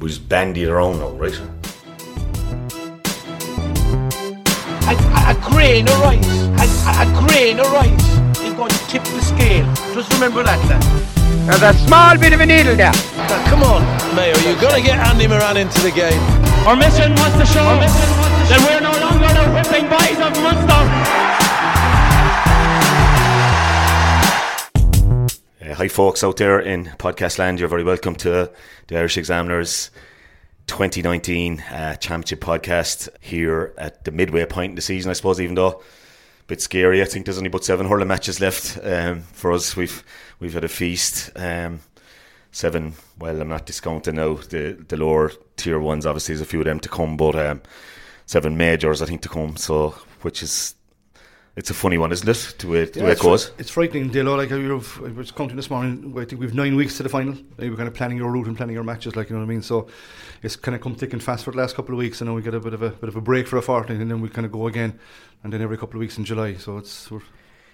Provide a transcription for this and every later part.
We just bandy around now, right? A, a, a grain of rice, a, a, a grain of rice is going to tip the scale. Just remember that, lad. There's a small bit of a needle there. Now, come on, Mayo, you've got to get Andy Moran into the game. Our mission was to show that we're no longer the whipping boys of Munster. Uh, hi, folks out there in podcast land. You're very welcome to the Irish Examiners 2019 uh, Championship podcast here at the midway point in the season, I suppose, even though a bit scary. I think there's only about seven hurling matches left um, for us. We've we've had a feast. Um, seven, well, I'm not discounting now the, the lower tier ones. Obviously, there's a few of them to come, but um, seven majors, I think, to come. So, which is it's a funny one, isn't it? The uh, way, the way it it's, goes. fri- it's frightening, Dalo. Like I was counting this morning. I think we've nine weeks to the final. Were kind of planning your route and planning your matches, like you know what I mean. So it's kind of come thick and fast for the last couple of weeks, and then we get a bit of a bit of a break for a fortnight, and then we kind of go again, and then every couple of weeks in July. So it's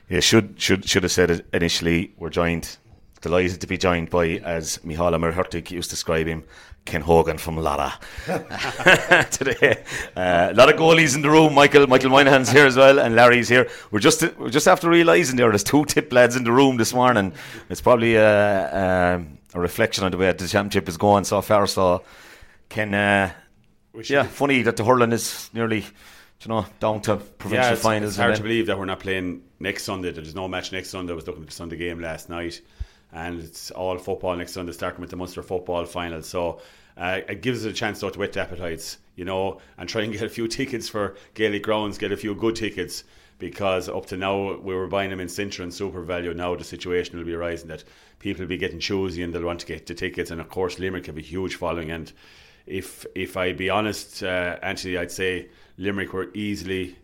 Yeah, should should should have said it initially. We're joined, delighted to be joined by, as Mihala Merhurtig used to describe him, Ken Hogan from Lorrha. Today, uh, a lot of goalies in the room. Michael Michael Moynihan's here as well, and Larry's here. We're just we're just after realising there there's two tip lads in the room this morning. It's probably a, um a reflection on the way the championship is going so far. So, Ken, uh, yeah, funny that the hurling is nearly. You know, down to provincial yeah, it's, finals. It's hard to believe that we're not playing next Sunday. There's no match next Sunday. I was looking at the Sunday game last night, and it's all football next Sunday, starting with the Munster football final. So uh, it gives us a chance though, to whet the appetites, you know, and try and get a few tickets for Gaelic grounds, get a few good tickets. Because up to now we were buying them in Centra and SuperValu. Now the situation will be arising that people will be getting choosy and they'll want to get the tickets. And of course, Limerick have a huge following. And if if I be honest, uh, Anthony, I'd say Limerick were easily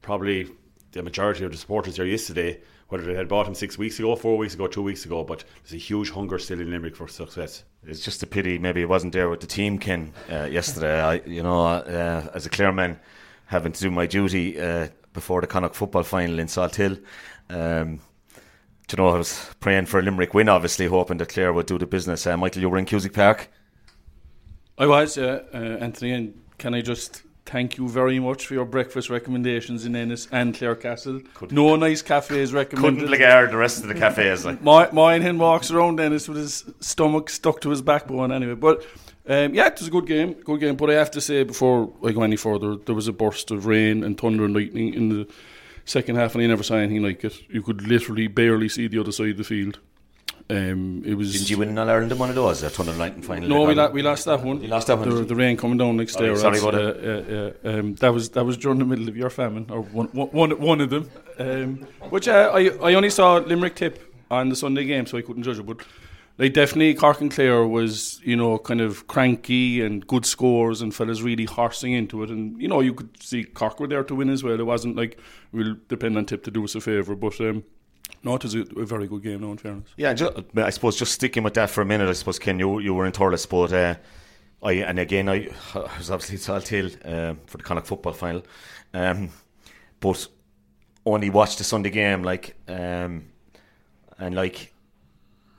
probably the majority of the supporters there yesterday, whether they had bought him six weeks ago, four weeks ago, two weeks ago, but there's a huge hunger still in Limerick for success. It's just a pity maybe it wasn't there with the team, Ken, uh, yesterday. I, you know, uh, as a Clareman, having to do my duty uh, before the Connacht football final in Salthill. Um, you know, I was praying for a Limerick win, obviously, hoping that Clare would do the business. Uh, Michael, you were in Cusack Park. I was, uh, uh, Anthony, and can I just thank you very much for your breakfast recommendations in Ennis and Clarecastle. No nice cafes recommended. Couldn't regard the rest of the cafes. Like. My, mine walks around Ennis with his stomach stuck to his backbone anyway. But um, yeah, it was a good game, good game. But I have to say, before I go any further, there was a burst of rain and thunder and lightning in the second half, and I never saw anything like it. You could literally barely see the other side of the field. Um, it was. Didn't you win in All Ireland in one of those? A Thunder Night final? No, we, la- we lost that one. You lost that one, The, the rain coming down next day. sorry about uh, uh, uh, um, that was that was during the middle of your famine, or one one, one of them. Um, which uh, I I only saw Limerick tip on the Sunday game, so I couldn't judge it. But like definitely, Cork and Clare was you know kind of cranky and good scores, and fellas really horsing into it. And you know you could see Cork were there to win as well. It wasn't like we'll depend on tip to do us a favour, but. Um, no, it was a, a very good game, no, in fairness. Yeah, ju- I suppose just sticking with that for a minute. I suppose Ken, you you were in Thurles, but uh, I and again I, I was obviously Salthill um, for the Connacht football final, um, but only watched the Sunday game. Like, um, and like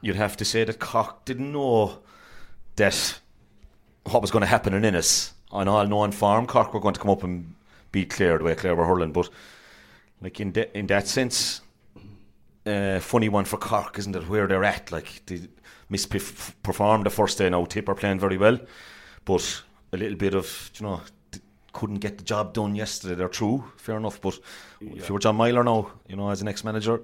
you'd have to say that Cork didn't know that what was going to happen in Ennis on all known form. Cork were going to come up and beat Clare the way Clare were hurling, but like in de- in that sense uh, funny one for Cork, isn't it? Where they're at, like they misperformed the first day. Now Tip are playing very well, but a little bit of you know couldn't get the job done yesterday. They're true, fair enough. But if you were John Meyler now, you know, as an ex manager,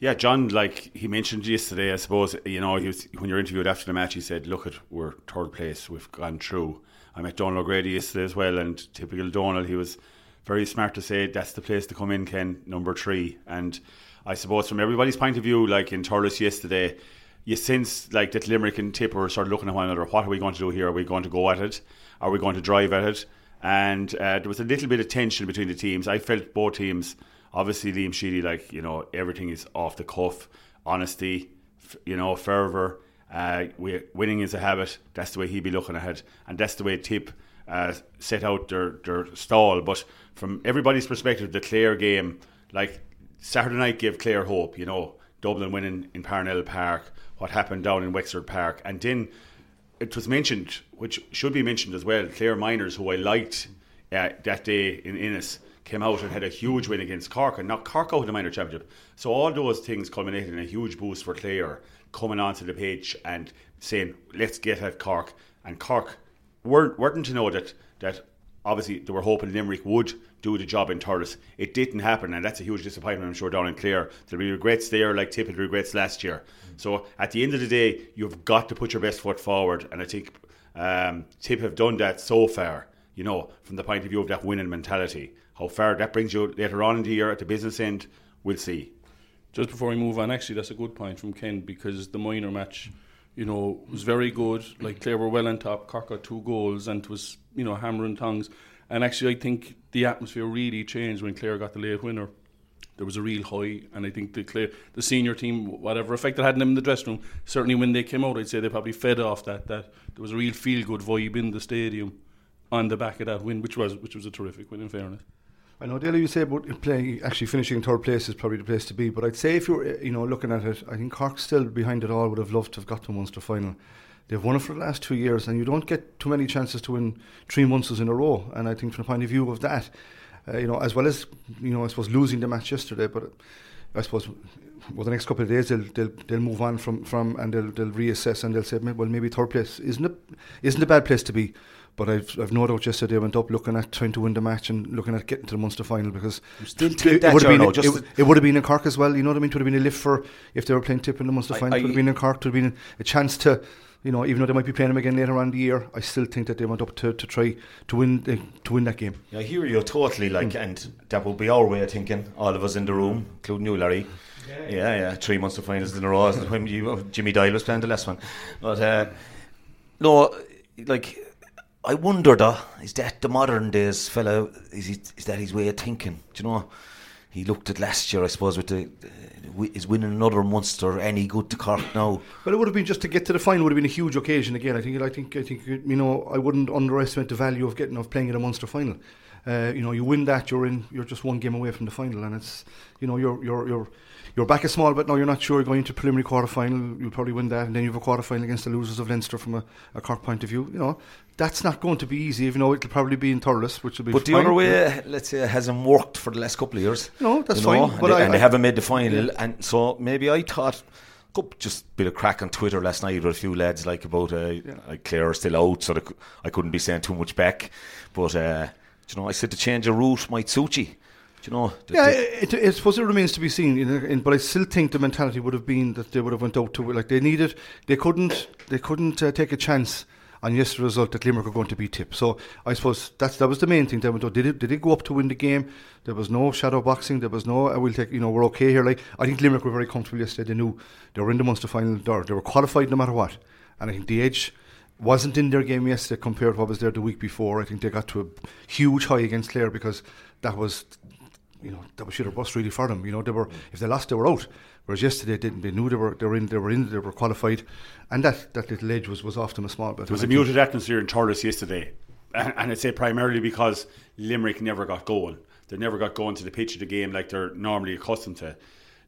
Yeah, John, like he mentioned yesterday, I suppose, you know, he was, when you're interviewed after the match, he said, Look, at we're third place, we've gone through. I met Donal O'Grady yesterday as well, and typical Donal, he was very smart to say that's the place to come in, Ken, number three. And I suppose from everybody's point of view, like in Thurles yesterday, you sense like that Limerick and Tipper of looking at one another. What are we going to do here? Are we going to go at it? Are we going to drive at it? And uh, there was a little bit of tension between the teams. I felt both teams, obviously Liam Sheedy, like you know, everything is off the cuff, honesty, f- you know, fervour. Uh, we, winning is a habit. That's the way he'd be looking at it, and that's the way Tip uh, set out their their stall. But from everybody's perspective, the Clare game, like Saturday night, gave Clare hope. You know, Dublin winning in Parnell Park, what happened down in Wexford Park, and then it was mentioned, which should be mentioned as well. Clare Minors, who I liked uh, that day in Ennis, came out and had a huge win against Cork and knocked Cork out of the minor championship. So all those things culminated in a huge boost for Clare coming onto the pitch and saying, "Let's get at Cork." And Cork weren't weren't to know that that obviously they were hoping Limerick would do the job in Thurles. It didn't happen, and that's a huge disappointment, I'm sure, down in Clare. There'll be regrets there, like Tip had regrets last year. So at the end of the day, you've got to put your best foot forward, and I think um, Tip have done that so far. You know, from the point of view of that winning mentality, how far that brings you later on in the year at the business end, we'll see. Just before we move on, actually, that's a good point from Ken because the minor match, you know, it was very good. Like Clare were well on top. Cork got two goals and it was, you know, hammer and tongs. And actually, I think the atmosphere really changed when Clare got the late winner. There was a real high, and I think the Clare, the senior team, whatever effect it had on them in the dressing room, certainly when they came out, I'd say they probably fed off that. That there was a real feel good vibe in the stadium on the back of that win, which was which was a terrific win. In fairness. I know, Dalo, you say about playing, actually finishing in third place is probably the place to be. But I'd say if you're, you know, looking at it, I think Cork still behind it all would have loved to have got to Munster final. They've won it for the last two years, and you don't get too many chances to win three Munsters in a row. And I think from the point of view of that, uh, you know, as well as you know, I suppose losing the match yesterday, but I suppose well, the next couple of days they'll they'll, they'll move on from, from and they'll they'll reassess and they'll say, well, maybe third place isn't a, isn't a bad place to be. But I've, I've no doubt yesterday they went up looking at trying to win the match and looking at getting to the Munster final because still it, think it would have been Jarno, a- it, it would have been in Cork as well. You know what I mean? It would have been a lift for if they were playing Tip in the Munster I- final. it would have been in Cork. It would have been a chance to. You know, even though they might be playing them again later on in the year, I still think that they went up to, to try to win the, to win that game. Yeah, I hear you totally. Like, and that would be our way of thinking. All of us in the room, including you, Larry. Yeah, yeah, yeah three months of finals in a row. when you, Jimmy Dial was playing the last one, but uh, no, like I wonder though, is that the modern days fellow? Is is that his way of thinking? Do you know? He looked at last year, I suppose, with the uh, is winning another Munster any good to Cork now? Well, it would have been just to get to the final would have been a huge occasion again. I think. I think. I think. You know, I wouldn't underestimate the value of getting of playing in a Munster final. Uh, you know, you win that, you're in. You're just one game away from the final, and it's. You know, you're you're you're you're back a small bit now. You're not sure you're going to preliminary quarter final. You'll probably win that, and then you have a quarter final against the losers of Leinster from a, a Cork point of view. You know, that's not going to be easy. Even though it'll probably be in Thurles, which will be. But the other way, let's say, hasn't worked for the last couple of years. No, that's you know, fine, And, but they, I- and they haven't made the final, and so maybe I thought. Just bit of crack on Twitter last night with a few lads like about uh, like Clare are still out, so they I couldn't be saying too much back. But uh, you know, I said the change of route might suit you. You know? Yeah, it, it, I suppose it remains to be seen. In, in, but I still think the mentality would have been that they would have went out to like they needed. They couldn't. They couldn't uh, take a chance on yesterday's result that Limerick were going to be tipped. So I suppose that's that was the main thing. They went out. Did it? Did it go up to win the game? There was no shadow boxing. There was no. I will take. You know, we're okay here. Like I think Limerick were very comfortable yesterday. They knew they were in the Munster final. They were, they were qualified no matter what. And I think the edge wasn't in their game yesterday compared to what was there the week before. I think they got to a huge high against Clare because that was you know, that was shit or bust really for them. You know, they were if they lost, they were out. Whereas yesterday, they didn't. They knew they were they were in. They were in. They were qualified, and that, that little edge was, was off them a small bit. There was a And I think- muted atmosphere in Thurles yesterday, and, and I'd say primarily because Limerick never got going. They never got going to the pitch of the game like they're normally accustomed to.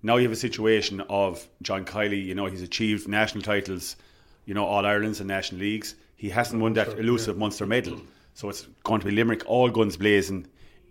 Now you have a situation of John Kiely. You know he's achieved national titles, you know All Ireland's and national leagues. He hasn't won that elusive Munster medal, so it's going to be Limerick all guns blazing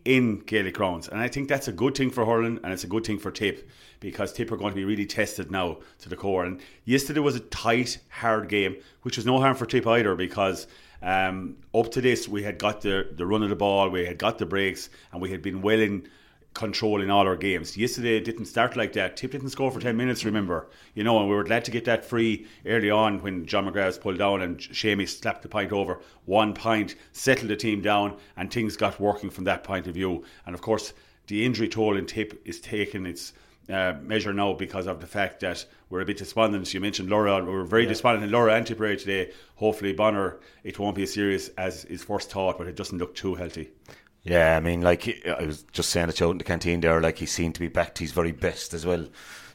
in Gaelic grounds, and I think that's a good thing for hurling and it's a good thing for Tip because Tip are going to be really tested now to the core. And yesterday was a tight, hard game, which was no harm for Tip either because um, up to this we had got the the run of the ball, we had got the breaks, and we had been well in control in all our games. Yesterday it didn't start like that. Tip didn't score for 10 minutes, remember. You know, and we were glad to get that free early on when John McGrath was pulled down and Shamey slapped the point over. One point, settled the team down, and things got working from that point of view. And of course, the injury toll in Tip is taking It's uh, measure now because of the fact that we're a bit despondent. You mentioned Lorrha, we were very yeah. despondent in Lorrha and Tipperary today. Hopefully, Bonner, it won't be as serious as is first thought, but it doesn't look too healthy. Yeah, I mean, like I was just saying it out in the canteen there, like he seemed to be back to his very best as well. Do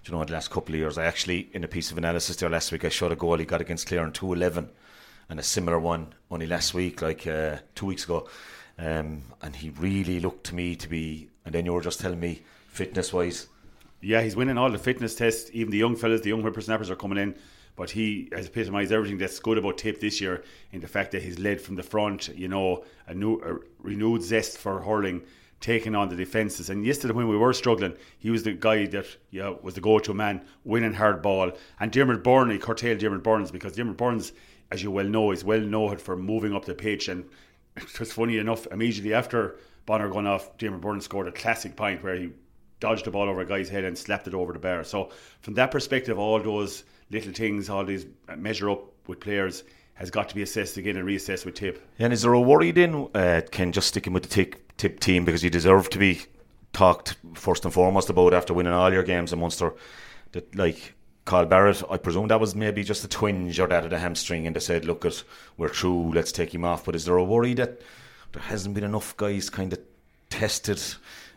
You know, the last couple of years, I actually in a piece of analysis there last week, I showed a goal he got against Clare in two eleven, and a similar one only last week, like uh, two weeks ago, um, and he really looked to me to be. And then you were just telling me fitness wise yeah, he's winning all the fitness tests. Even the young fellas, the young whippersnappers are coming in. But he has epitomised everything that's good about Tip this year in the fact that he's led from the front, you know, a, new, a renewed zest for hurling, taking on the defences. And yesterday, when we were struggling, he was the guy that yeah, was the go to man, winning hard ball. And Dermot Byrne, he curtailed Diarmaid Byrnes because Diarmaid Byrnes, as you well know, is well known for moving up the pitch. And it was funny enough, immediately after Bonner gone off, Diarmaid Byrnes scored a classic point where he dodged the ball over a guy's head and slapped it over the bar. So from that perspective, all those little things, all these measure up with players has got to be assessed again and reassessed with Tip. And is there a worry then, uh, Ken, just sticking with the tip, tip team because you deserve to be talked first and foremost about after winning all your games in Munster? That like Cathal Barrett, I presume that was maybe just a twinge or that of the hamstring, and they said, "Look, at we're true, Let's take him off." But is there a worry that there hasn't been enough guys kind of tested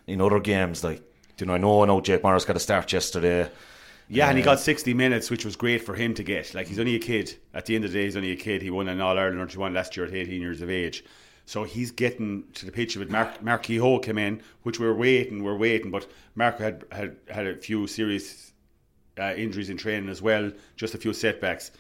in other games, like you know, I know, I know Jake Morris got a start yesterday. Yeah, uh, and he got 60 minutes, which was great for him to get. Like, he's only a kid. At the end of the day, he's only a kid. He won an All Ireland or he won last year at 18 years of age. So he's getting to the pitch of it. Mark, Mark Kehoe came in, which we're waiting, we're waiting. But Mark had, had, had a few serious uh, injuries in training as well, just a few setbacks.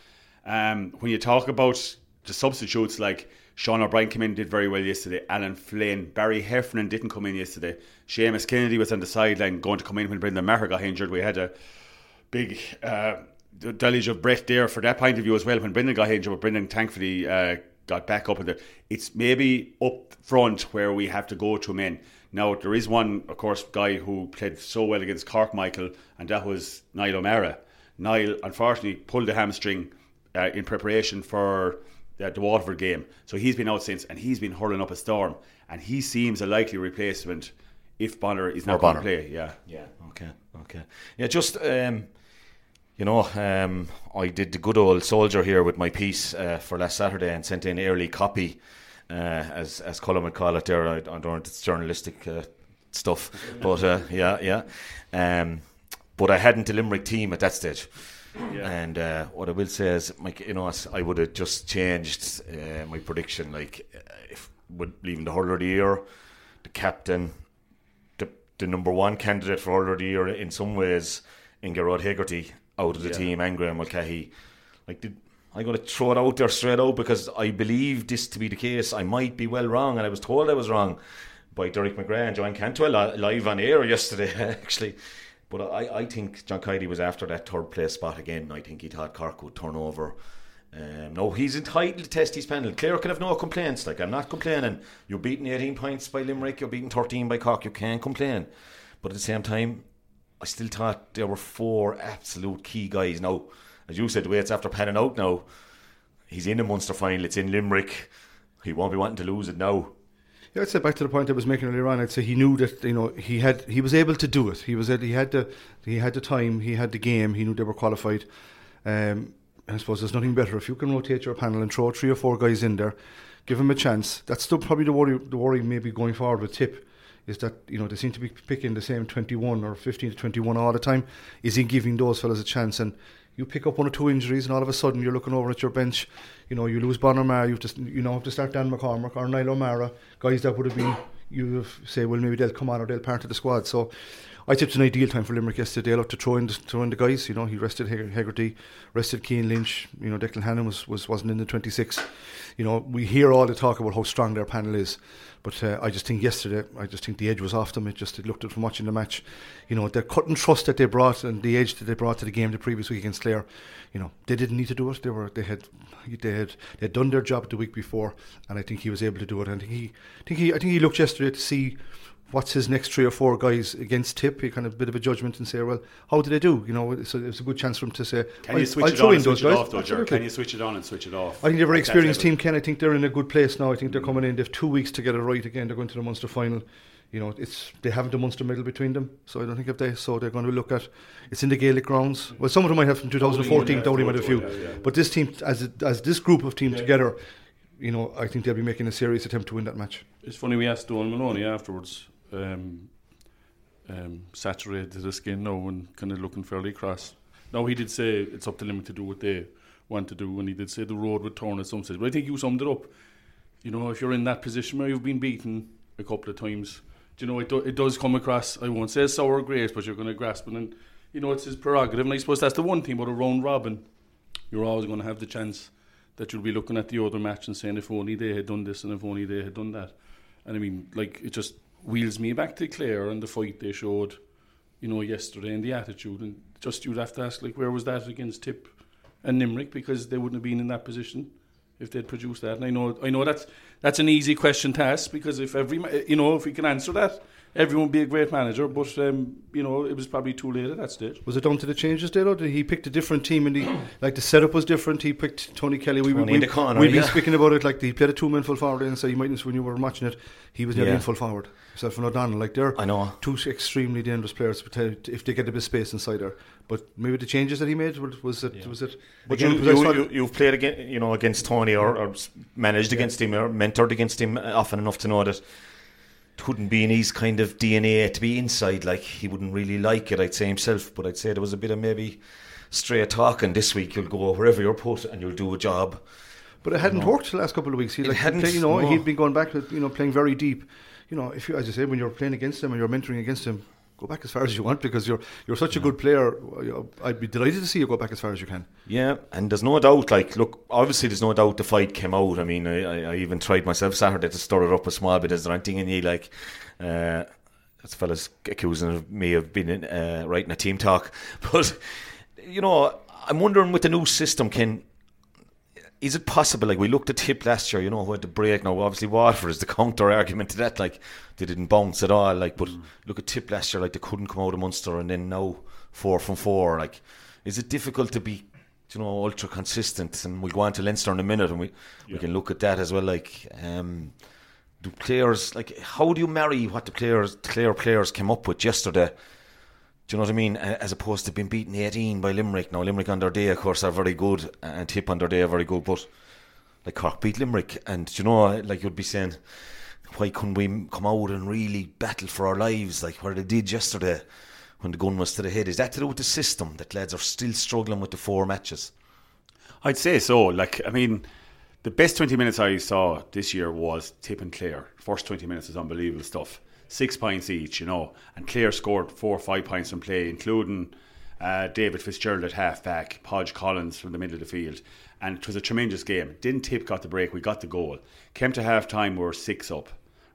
Um, when you talk about the substitutes, like Sean O'Brien came in, did very well yesterday. Alan Flynn, Barry Heffernan didn't come in yesterday. Seamus Kennedy was on the sideline going to come in when Brendan Maher got injured. We had a big uh, deluge of breath there for that point of view as well when Brendan got injured. But Brendan thankfully uh, got back up. And it's maybe up front where we have to go to men. Now there is one, of course, guy who played so well against Cork, Michael, and that was Niall O'Meara. Niall unfortunately pulled the hamstring uh, in preparation for the, the Waterford game. So he's been out since, and he's been hurling up a storm. And he seems a likely replacement if Bonner is not going to play. Yeah, yeah, okay, okay, yeah. Just um, you know, um, I did the good old soldier here with my piece uh, for last Saturday and sent in early copy, uh, as as Colin would call it. There, I, I don't know it's journalistic uh, stuff, but uh, yeah, yeah. Um, but I hadn't a Limerick team at that stage. Yeah. And uh, what I will say is, Mike, you know, I would have just changed uh, my prediction. Like, if leaving the hurler of the year, the captain, the the number one candidate for hurler of the year in some ways, in Gearóid Hegarty out of the yeah. team, and Graeme Mulcahy. Like, did, I got to throw it out there straight out because I believe this to be the case. I might be well wrong, and I was told I was wrong by Derek McGrath and Joanne Cantwell live on air yesterday, actually. But I, I think John Kiely was after that third place spot again. I think he thought Cork would turn over. Um, no, he's entitled to test his penalty. Clare can have no complaints. Like I'm not complaining. You're beating 18 points by Limerick. You're beating 13 by Cork. You can't complain. But at the same time, I still thought there were four absolute key guys. Now, as you said, the way it's after panning out now, he's in the Munster final. It's in Limerick. He won't be wanting to lose it now. Yeah, I'd say back to the point I was making earlier on. I'd say he knew that you know he had he was able to do it. He was he had the he had the time. He had the game. He knew they were qualified. Um, I suppose there's nothing better if you can rotate your panel and throw three or four guys in there, give him a chance. That's still probably the worry. The worry maybe going forward with Tip is that you know they seem to be picking the same 21 or 15 to 21 all the time. Is he giving those fellas a chance? And you pick up one or two injuries, and all of a sudden you're looking over at your bench. You know, you lose Bonner Maher, you to you know have to start Dan McCormack or Niall O'Meara, guys that would have been you say, well maybe they'll come on or they'll part of the squad. So I tipped an ideal time for Limerick yesterday. They'll to throw in the, throw in the guys. You know, he rested Hegarty, rested Cian Lynch. You know, Declan Hannon was, was wasn't in the 26. You know, we hear all the talk about how strong their panel is, but uh, I just think yesterday, I just think the edge was off them. It just it looked at from watching the match. You know, the cut and trust that they brought and the edge that they brought to the game the previous week against Clare. You know, they didn't need to do it. They were they had they had they had done their job the week before, and I think he was able to do it. And I he, I think he, I think he looked yesterday to see what's his next three or four guys against Tip? He kind of a bit of a judgment and say, well, how did they do? You know, so it's a good chance for him to say, can you switch I'll it on and switch it off, though, Can you switch it on and switch it off? I think they're a very experienced team, Ken. I think they're in a good place now. I think they're coming in. They've two weeks to get it right again. They're going to the Munster final. you know, it's they haven't a Munster medal between them, so I don't think if they so they're going to look at it's in the Gaelic grounds. Well, some of them might have from 2014. yeah, Dowdy might have a few, yeah, yeah. but this team as as this group of teams together, you know, I think they'll be making a serious attempt to win that match. It's funny we asked Donal Moloney afterwards. Um, um, saturated the skin now and kind of looking fairly cross. Now he did say it's up to them to do what they want to do, and he did say the road would turn at some stage. But I think you summed it up. You know, if you're in that position where you've been beaten a couple of times, do you know it, do, it does come across. I won't say sour grapes, but you're going to grasp it, and you know it's his prerogative. And I suppose that's the one thing about a round robin. You're always going to have the chance that you'll be looking at the other match and saying, if only they had done this and if only they had done that. And I mean, like it just wheels me back to Clare and the fight they showed, you know, yesterday and the attitude. And just you'd have to ask, like, where was that against Tip and Limerick because they wouldn't have been in that position if they'd produced that. And I know, I know that's that's an easy question to ask because if every, you know, if we can answer that, everyone would be a great manager. But um, you know, it was probably too late at that stage. Was it down to the changes, Dalo? Did he picked a different team and he like the setup was different? He picked Tony Kelly. We, Tony we, in the corner, we've been yeah. speaking about it like he played a two man full forward and so you might notice when you were watching it, he was nearly Yeah. in full forward. Himself and O'Donnell, like they're I know. two extremely dangerous players uh, if they get a bit of space inside there. But maybe the changes that he made was, was it was it? But again, you, because I you, saw- you, you've played against, you know, against Tony or, or s- managed against him or mentored against him often enough to know that it wouldn't be in his kind of DNA to be inside. Like he wouldn't really like it, I'd say himself. But I'd say there was a bit of maybe straight talking. This week you'll go wherever you're put and you'll do a job. But it hadn't worked the last couple of weeks. He like hadn't, play, you know no. he'd been going back, with, you know, playing very deep. You know, if you, as I say, when you're playing against him and you're mentoring against him, go back as far as you want because you're you're such a good player. I'd be delighted to see you go back as far as you can. Yeah, and there's no doubt. Like, look, obviously, there's no doubt the fight came out. I mean, I, I, even tried myself Saturday to stir it up a small bit. Is there anything in you like? Uh, as fellas accusing me of being in, uh, writing a team talk, but you know, I'm wondering with the new system, can is it possible? Like we looked at Tip last year, you know, who had the break. Now, obviously, Waterford is the counter argument to that. Like they didn't bounce at all. Like, but look at Tip last year, like they couldn't come out of Munster, and then now four from four. Like, is it difficult to be, you know, ultra consistent? And we'll go on to Leinster in a minute, and we we can look at that as well. Like, um, do players like how do you marry what the players, Clare players came up with yesterday? Do you know what I mean? As opposed to being beaten 18 by Limerick. Now, Limerick on their day, of course, are very good, and Tip on their day are very good, but like Cork beat Limerick, and you know, like you'd be saying, why couldn't we come out and really battle for our lives like what they did yesterday when the gun was to the head? Is that to do with the system that lads are still struggling with the four matches? I'd say so. Like, I mean, the best 20 minutes I saw this year was Tip and Clare. First 20 minutes is unbelievable stuff. Six points each, you know. And Clare scored four or five points from play, including uh, David Fitzgerald at half back, Podge Collins from the middle of the field. And it was a tremendous game. Didn't Tip got the break, we got the goal. Came to half time, we were six up,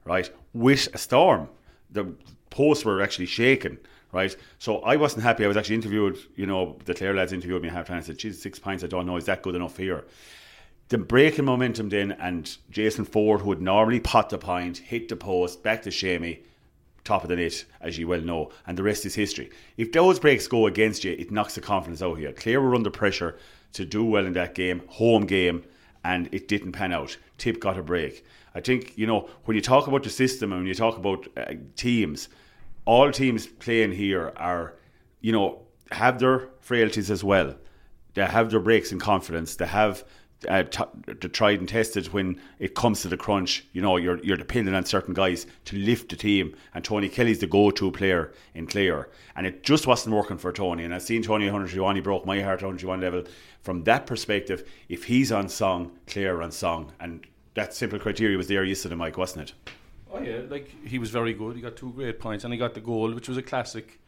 right? With a storm. The posts were actually shaking right? So I wasn't happy. I was actually interviewed, you know, the Clare lads interviewed me half time and said, geez, six pints, I don't know, is that good enough here? The break in momentum then, and Jason Forde, who would normally pot the point, hit the post, back to Shamey, top of the net, as you well know, and the rest is history. If those breaks go against you, it knocks the confidence out here. Clare were under pressure to do well in that game, home game, and it didn't pan out. Tip got a break. I think, you know, when you talk about the system and when you talk about uh, teams, all teams playing here are, you know, have their frailties as well. They have their breaks in confidence. They have uh, t- tried and tested when it comes to the crunch. You know, you're you're dependent on certain guys to lift the team, and Tony Kelly's the go-to player in Clare, and it just wasn't working for Tony. And I've seen Tony 101, he broke my heart at 101 level. From that perspective, if he's on song, Clare on song, and that simple criteria was there yesterday, Mike, wasn't it? Oh yeah, like he was very good. He got two great points, and he got the goal, which was a classic,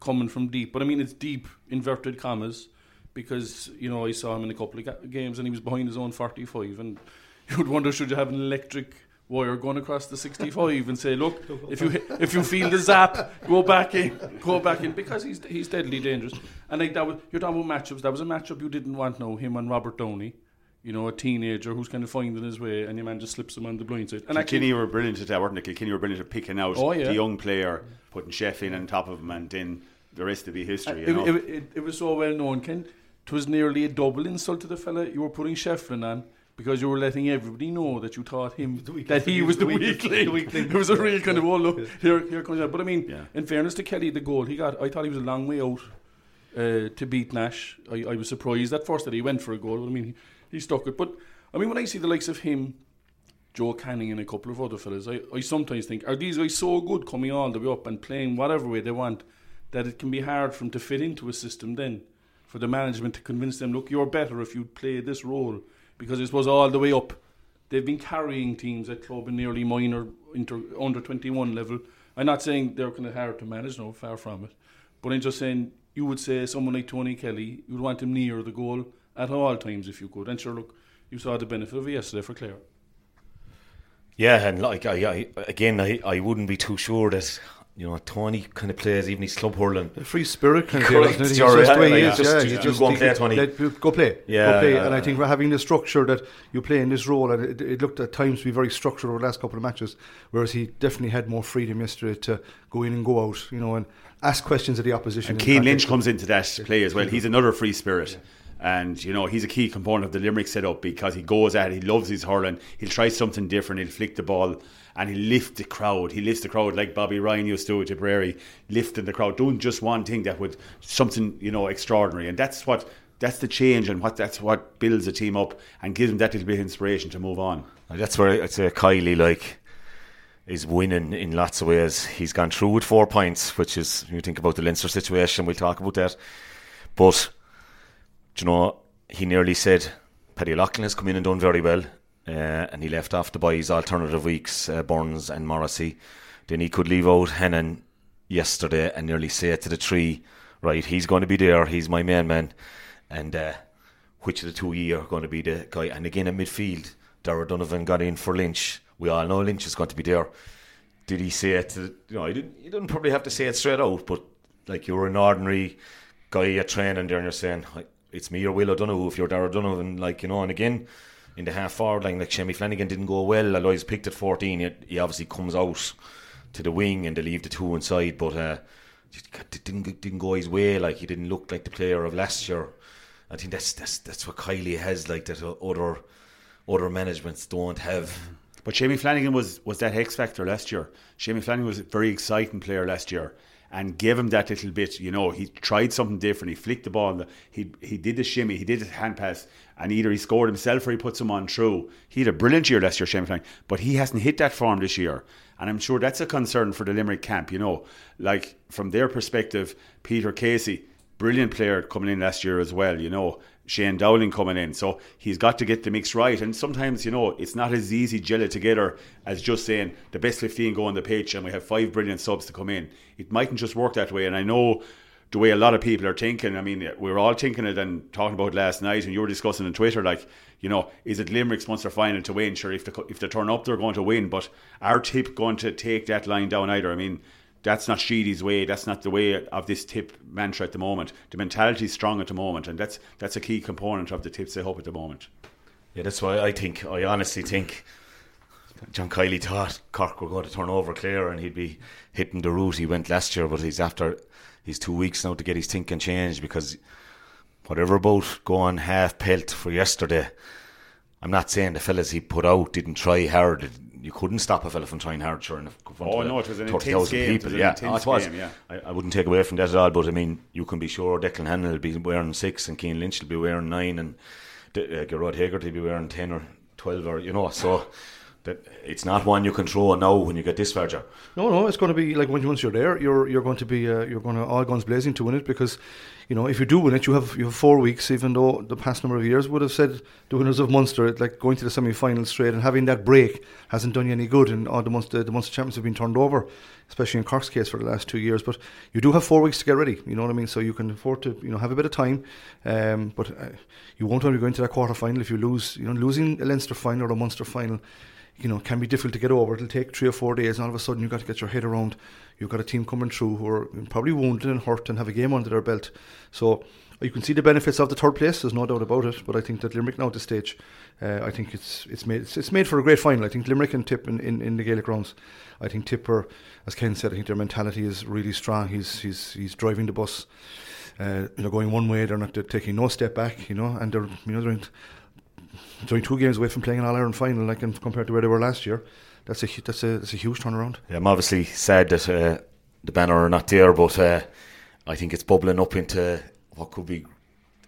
coming from deep. But I mean, it's deep inverted commas, because you know I saw him in a couple of ga- games, and he was behind his own forty-five, and you would wonder should you have an electric wire going across the sixty-five and say, look, if you if you feel the zap, go back in, go back in, because he's he's deadly dangerous. And like that was you're talking about matchups. That was a matchup you didn't want now. Him and Robert Downey. You know, a teenager who's kind of finding his way, and your man just slips him on the blind side. And Kilkenny were brilliant at that, weren't they? Kilkenny were brilliant at picking out Oh, yeah. the young player, putting Shefflin on top of him, and then the rest to be history. Uh, it, You know? it, it, it was so well known, Ken. It was nearly a double insult to the fella. You were putting Shefflin on because you were letting everybody know that you thought him that he was the weakling. weakling. The weakling. it was a real kind of oh look here here comes that. But I mean, Yeah. in fairness to Kelly, the goal he got, I thought he was a long way out uh, to beat Nash. I, I was surprised at first that he went for a goal. But I mean, he, he stuck it. But I mean, when I see the likes of him. Joe Canning and a couple of other fellas. I, I sometimes think, are these guys so good coming all the way up and playing whatever way they want that it can be hard for them to fit into a system then? For the management to convince them, look, you're better if you play this role. Because it was all the way up. They've been carrying teams at club and nearly minor, inter, under 21 level. I'm not saying they're kind of hard to manage, no, far from it. But I'm just saying, you would say someone like Tony Kelly, you'd want him near the goal at all times if you could. And sure, look, you saw the benefit of it yesterday for Clare. Yeah, and like I, I again, I, I wouldn't be too sure that you know Tony kind of plays even his club hurling. A free spirit kind of Correct, deal, isn't it? He's you're just the way he yeah. is, Just- yeah. just- go and play, Tony. go play. Yeah, go play. uh, and I think we're having the structure that you play in this role, and it, it looked at times to be very structured over the last couple of matches, whereas he definitely had more freedom yesterday to go in and go out, you know, and ask questions of the opposition. And Cian Lynch comes into that play as well. He's another free spirit. And, you know, he's a key component of the Limerick setup because he goes at it, he loves his hurling, he'll try something different, he'll flick the ball and he'll lift the crowd. He lifts the crowd like Bobby Ryan used to at Tipperary, lifting the crowd, doing just one thing that would something, you know, extraordinary. And that's what that's the change and what that's what builds a team up and gives them that little bit of inspiration to move on. That's where I'd say Kiely like is winning in lots of ways. He's gone through with four points, which is you think about the Leinster situation. We'll talk about that, but you know he nearly said Paddy Loughlin has come in and done very well, uh, and he left off the boys' alternative weeks, uh, Byrnes and Morrissey. Then he could leave out Hannon yesterday and nearly say it to the tree, right? He's going to be there. He's my main man, and. Uh, which of the two ye are going to be the guy. And again, in midfield, Dara Donovan got in for Lynch. We all know Lynch is going to be there. Did he say it? To, you know, he didn't. You didn't probably have to say it straight out, but like you're an ordinary guy at training there, and you're saying it's me or Will O'Donoghue if you're Dara Donovan, like you know. And again, in the half forward line, like Shemmy Flanagan didn't go well. He's picked at 14, he, he obviously comes out to the wing and they leave the two inside, but. uh it didn't didn't go his way. Like he didn't look like the player of last year. I think that's that's that's what Kiely has like that other other managements don't have. But Shamie Flanagan was, was that X factor last year. Shamie Flanagan was a very exciting player last year and gave him that little bit, you know, he tried something different. He flicked the ball, he he did the shimmy, he did the hand pass, and either he scored himself or he put someone through. He had a brilliant year last year, Shamie Flanagan, but he hasn't hit that form this year. And I'm sure that's a concern for the Limerick camp, you know. Like from their perspective, Peter Casey, brilliant player coming in last year as well, you know. Shane Dowling coming in. So he's got to get the mix right. And sometimes, you know, it's not as easy gel it together as just saying the best 15 go on the pitch and we have five brilliant subs to come in. It mightn't just work that way. And I know the way a lot of people are thinking, I mean, we were all thinking it and talking about last night, and you were discussing on Twitter, like, you know, is it Limerick's Munster final to win? Sure, if they, if they turn up, they're going to win. But our tip going to take that line down either? I mean, that's not Sheedy's way. That's not the way of this tip mantra at the moment. The mentality is strong at the moment, and that's that's a key component of the tips they hope at the moment. Yeah, that's why I think I honestly think John Kiely thought Cork were going to turn over clear and he'd be hitting the route he went last year, but he's after he's two weeks now to get his thinking changed because whatever about going half pelt for yesterday. I'm not saying the fellas he put out didn't try hard. You couldn't stop a fella from trying hard, sure. In front Oh, no, it was an intense game. It People. was an yeah, intense oh, it was. game, yeah. I, I wouldn't take away from that at all. But I mean, you can be sure Declan Hannon will be wearing six, and Cian Lynch will be wearing nine, and uh, Gerard Hager will be wearing ten or twelve, or you know. So that it's not one you can throw now when you get this far, Joe. No, no, it's going to be like when once you're there, you're you're going to be uh, you're going to all guns blazing to win it because, you know, if you do win it, you have you have four weeks. Even though the past number of years would have said the winners of Munster, like going to the semi-final straight and having that break hasn't done you any good, and all the Munster the Munster champions have been turned over, especially in Cork's case for the last two years. But you do have four weeks to get ready. You know what I mean? So you can afford to you know have a bit of time, um, but uh, you won't want to go into that quarter final if you lose. You know, losing a Leinster final or a Munster final you know, can be difficult to get over. It'll take three or four days, and all of a sudden you've got to get your head around. You've got a team coming through who are probably wounded and hurt and have a game under their belt. So you can see the benefits of the third place. There's no doubt about it. But I think that Limerick now at this stage, uh, I think it's it's made it's, it's, made for a great final. I think Limerick and Tip in, in, in the Gaelic rounds. I think Tipper, as Ken said, I think their mentality is really strong. He's he's he's driving the bus. Uh, know, going one way, they're not they're taking no step back. You know, and they're you know they're in, it's only two games away from playing an All Ireland final, like and compared to where they were last year. That's a that's a that's a huge turnaround. Yeah, I'm obviously sad that uh, the banner are not there, but uh, I think it's bubbling up into what could be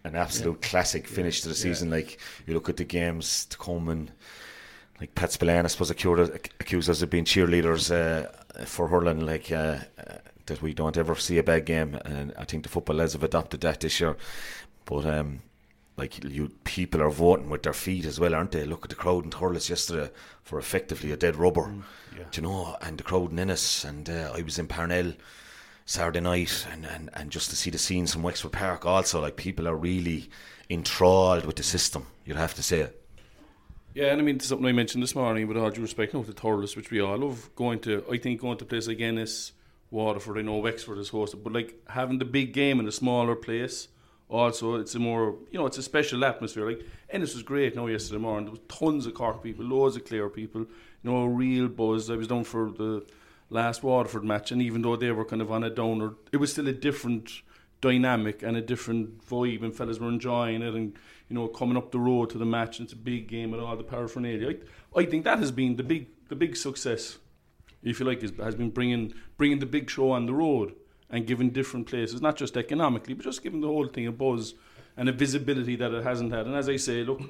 an absolute classic finish to the season. Like you look at the games to come and like Pat Spillane, I suppose, accused, accused us of being cheerleaders uh, for hurling, like uh, uh, that we don't ever see a bad game, and I think the football lads have adopted that this year. But um, like you, people are voting with their feet as well, aren't they? Look at the crowd in Thurles yesterday for effectively a dead rubber, Do you know, and the crowd in Ennis, and uh, I was in Parnell. Saturday night and, and, and just to see the scenes from Wexford Park also like people are really enthralled with the system you'd have to say Yeah, and I mean something I mentioned this morning, with all due respect, now to Thurles, which we all love going to. I think going to places like Ennis, Waterford, I know Wexford is hosted, but like having the big game in a smaller place, also it's a more you know it's a special atmosphere. Like Ennis was great now yesterday morning. There was tons of Cork people, loads of Clare people, you know, real buzz. I was down for the last Waterford match, and even though they were kind of on a downer, it was still a different dynamic and a different vibe, and fellas were enjoying it, and you know, coming up the road to the match. And it's a big game with all the paraphernalia. I, I think that has been the big, the big success, if you like, has been bringing bringing the big show on the road and giving different places, not just economically, but just giving the whole thing a buzz and a visibility that it hasn't had. And as I say, look.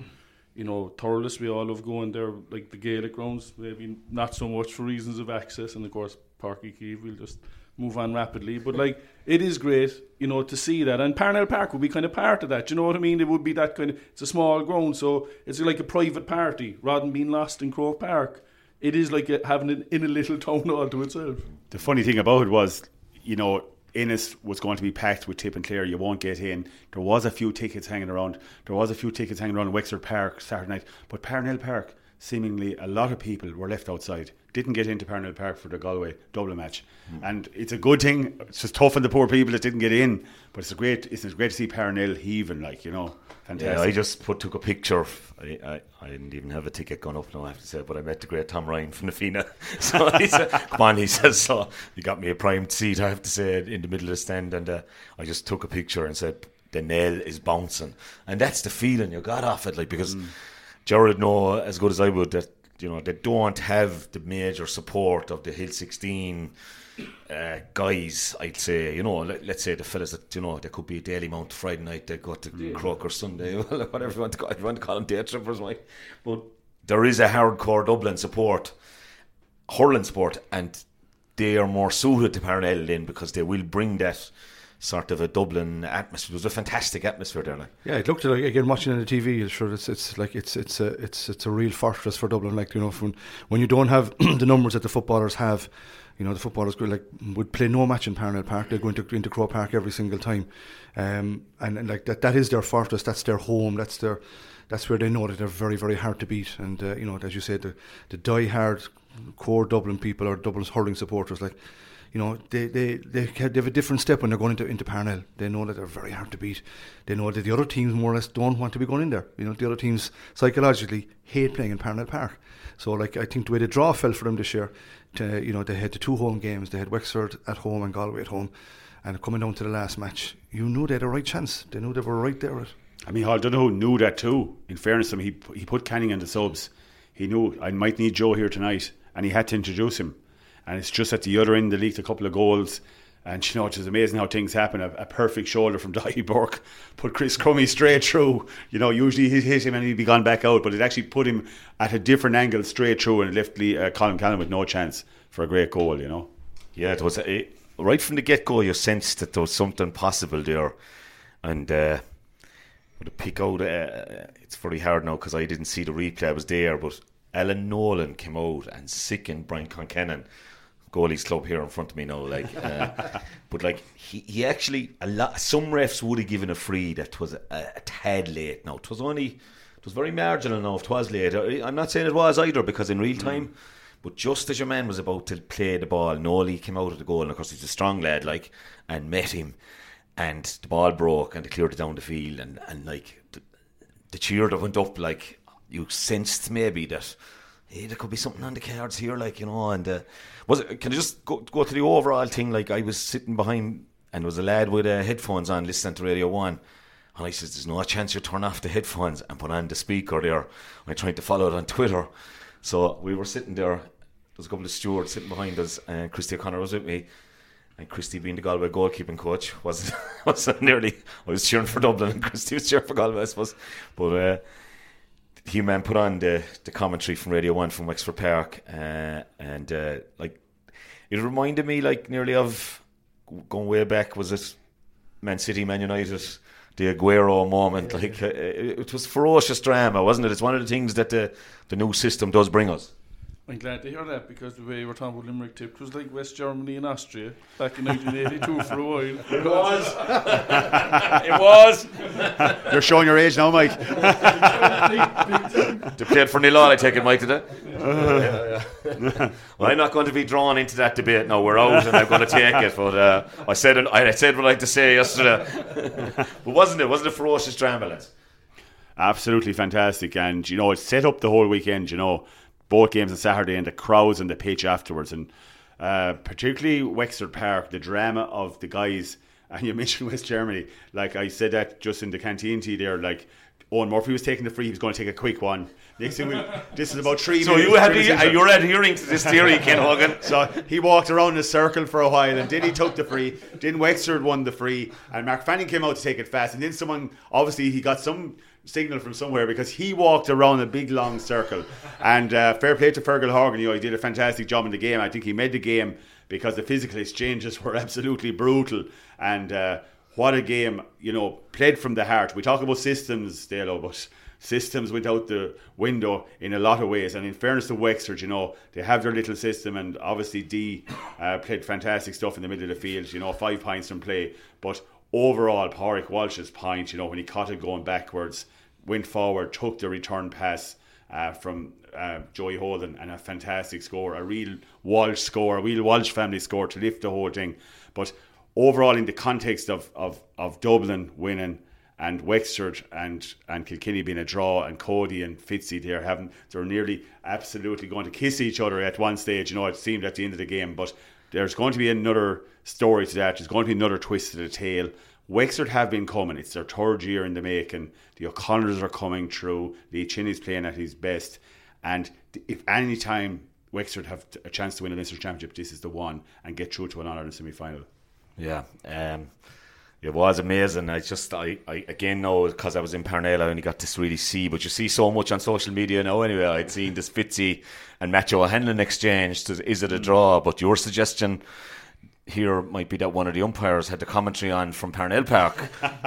You know, Thurles, we all love going there, like the Gaelic grounds, maybe not so much for reasons of access, and of course, Páirc Uí Chaoimh, we'll just move on rapidly. But like, it is great, you know, to see that. And Parnell Park would be kind of part of that. Do you know what I mean? It would be that kind of. It's a small ground, so it's like a private party rather than being lost in Croke Park. It is like having it in a little town all to itself. The funny thing about it was, you know, Ennis was going to be packed with Tip and Clare. You won't get in. There was a few tickets hanging around. There was a few tickets hanging around Wexford Park Saturday night. But Parnell Park, seemingly a lot of people were left outside. Didn't get into Parnell Park for the Galway Dublin match. Hmm. And it's a good thing. It's just tough on the poor people that didn't get in. But it's a great it's a great to see Parnell heaving, like, you know. Fantastic. Yeah, I just put took a picture. Of, I, I, I didn't even have a ticket gone up now, I have to say, but I met the great Tom Ryan from the FINA. So he said, come on, he says, so you got me a prime seat, I have to say, in the middle of the stand. And uh, I just took a picture and said, the nail is bouncing. And that's the feeling you got off it, like, because Jared know as good as I would that, you know, they don't have the major support of the Hill 16 uh, guys, I'd say, you know, let, us say the fellas that, you know, there could be a daily mount Friday night, they go to Croker Sunday, whatever you want to call, you want to call them day trippers, Mike. But there is a hardcore Dublin support, hurling support, and they are more suited to Parnell then because they will bring that sort of a Dublin atmosphere. It was a fantastic atmosphere there, like. Yeah, it looked like again watching on the TV. Sure, it's it's like it's it's a it's it's a real fortress for Dublin. Like you know, when when you don't have the numbers that the footballers have, you know, the footballers go like would play no match in Parnell Park. They're going to into Croke Park every single time, um, and, and like that that is their fortress. That's their home. That's their that's where they know that they're very very hard to beat. And uh, you know, as you said, the the die hard core Dublin people or Dublin's hurling supporters like you know, they, they, they, have a different step when they're going into, into Parnell. They know that they're very hard to beat. They know that the other teams more or less don't want to be going in there. You know, the other teams psychologically hate playing in Parnell Park. So, like, I think the way the draw fell for them this year, to, you know, they had the two home games. They had Wexford at home and Galway at home. And coming down to the last match, you knew they had a right chance. They knew they were right there. I mean, Hall Donoghue knew that too. In fairness to him, he, he put Canning on the subs. He knew I might need Joe here tonight, and he had to introduce him and it's just at the other end they leaked a couple of goals. And you know, it's just amazing how things happen. A, a perfect shoulder from Daithí Burke put Chris Crummey straight through. You know, usually he'd hit him and he'd be gone back out, but it actually put him at a different angle straight through and left Lee, uh, Colin Callan with no chance for a great goal, you know. Yeah, it was a, right from the get go, you sensed that there was something possible there. And uh, to pick out, uh, it's very hard now because I didn't see the replay, I was there, but Alan Nolan came out and sickened Brian Concannon goalies club here in front of me now. Like, uh, but like he, he actually a lot. Some refs would have given a free that was a, a tad late. Now it was only it was very marginal. Now if it was late, I'm not saying it was either because in real time. Mm. But just as your man was about to play the ball, Nolly came out of the goal, and of course he's a strong lad, like, and met him, and the ball broke, and they cleared it down the field, and and like the, the cheer that went up, like you sensed maybe that hey, there could be something on the cards here, like you know. And uh, was it? Can I just go go to the overall thing? Like I was sitting behind, and there was a lad with uh, headphones on, listening to Radio One, And I says, There's no chance you turn off the headphones and put on the speaker there. I'm trying to follow it on Twitter. So we were sitting there, there was a couple of stewards sitting behind us, and Christy O'Connor was with me. And Christy, being the Galway goalkeeping coach, was was nearly. I was cheering for Dublin, and Christy was cheering for Galway, I suppose. But uh, he man put on the, the commentary from Radio One from Wexford Park, uh, and uh, like it reminded me like nearly of going way back. Was it Man City, Man United? The Aguero moment, like uh, it, it was ferocious drama, wasn't it? It's one of the things that the the new system does bring us. I'm glad to hear that because the way you were talking about Limerick tip it was like West Germany and Austria back in 1982 for a while. It was. it was. You're showing your age now, Mike. they played for nil all, I take it, Mike, today. well, I'm not going to be drawn into that debate now. We're out, and I'm going to take it. But uh, I said it. I said what I had to say yesterday. but wasn't it? Wasn't it ferocious drama, lads? Absolutely fantastic, and you know it set up the whole weekend. You know both games on Saturday and the crowds on the pitch afterwards, and uh, particularly Wexford Park, the drama of the guys. And you mentioned West Germany, like I said that just in the canteen tea there, like Eoin Murphy was taking the free, he was going to take a quick one. Next thing we, this is about three. So minutes, you had you're adhering to this theory, Ken Hogan. so he walked around in a circle for a while, and then he took the free. Then Wexford won the free, and Mark Fanning came out to take it fast, and then someone obviously he got some signal from somewhere because he walked around a big long circle. And uh, fair play to Fergal Horgan, you know, he did a fantastic job in the game. I think he made the game because the physical exchanges were absolutely brutal. And uh, what a game, you know, played from the heart. We talk about systems, Dalo, but systems went out the window in a lot of ways. And in fairness to Wexford, you know, they have their little system, and obviously D uh, played fantastic stuff in the middle of the field, you know, five points from play. But overall, Pádraig Walsh's point, you know, when he caught it going backwards, went forward, took the return pass uh, from uh, Joey Holden, and a fantastic score, a real Walsh score, a real Walsh family score to lift the whole thing. But overall, in the context of, of, of Dublin winning, and Wexford and and Kilkenny being a draw and Cody and Fitzy there having they're nearly absolutely going to kiss each other at one stage. You know, it seemed at the end of the game, but there's going to be another story to that. There's going to be another twist to the tale. Wexford have been coming. It's their third year in the making. The O'Connors are coming through. Lee Chin is playing at his best. And if any time Wexford have a chance to win a Leinster Championship, this is the one and get through to an Ireland semi final. Yeah. Um, it was amazing. I just, I, I again know because I was in Parnell, I only got to really see, but you see so much on social media now anyway. I'd seen this Fitzy and Matthew O'Hanlon exchange. Is it a draw? But your suggestion here might be that one of the umpires had the commentary on from Parnell Park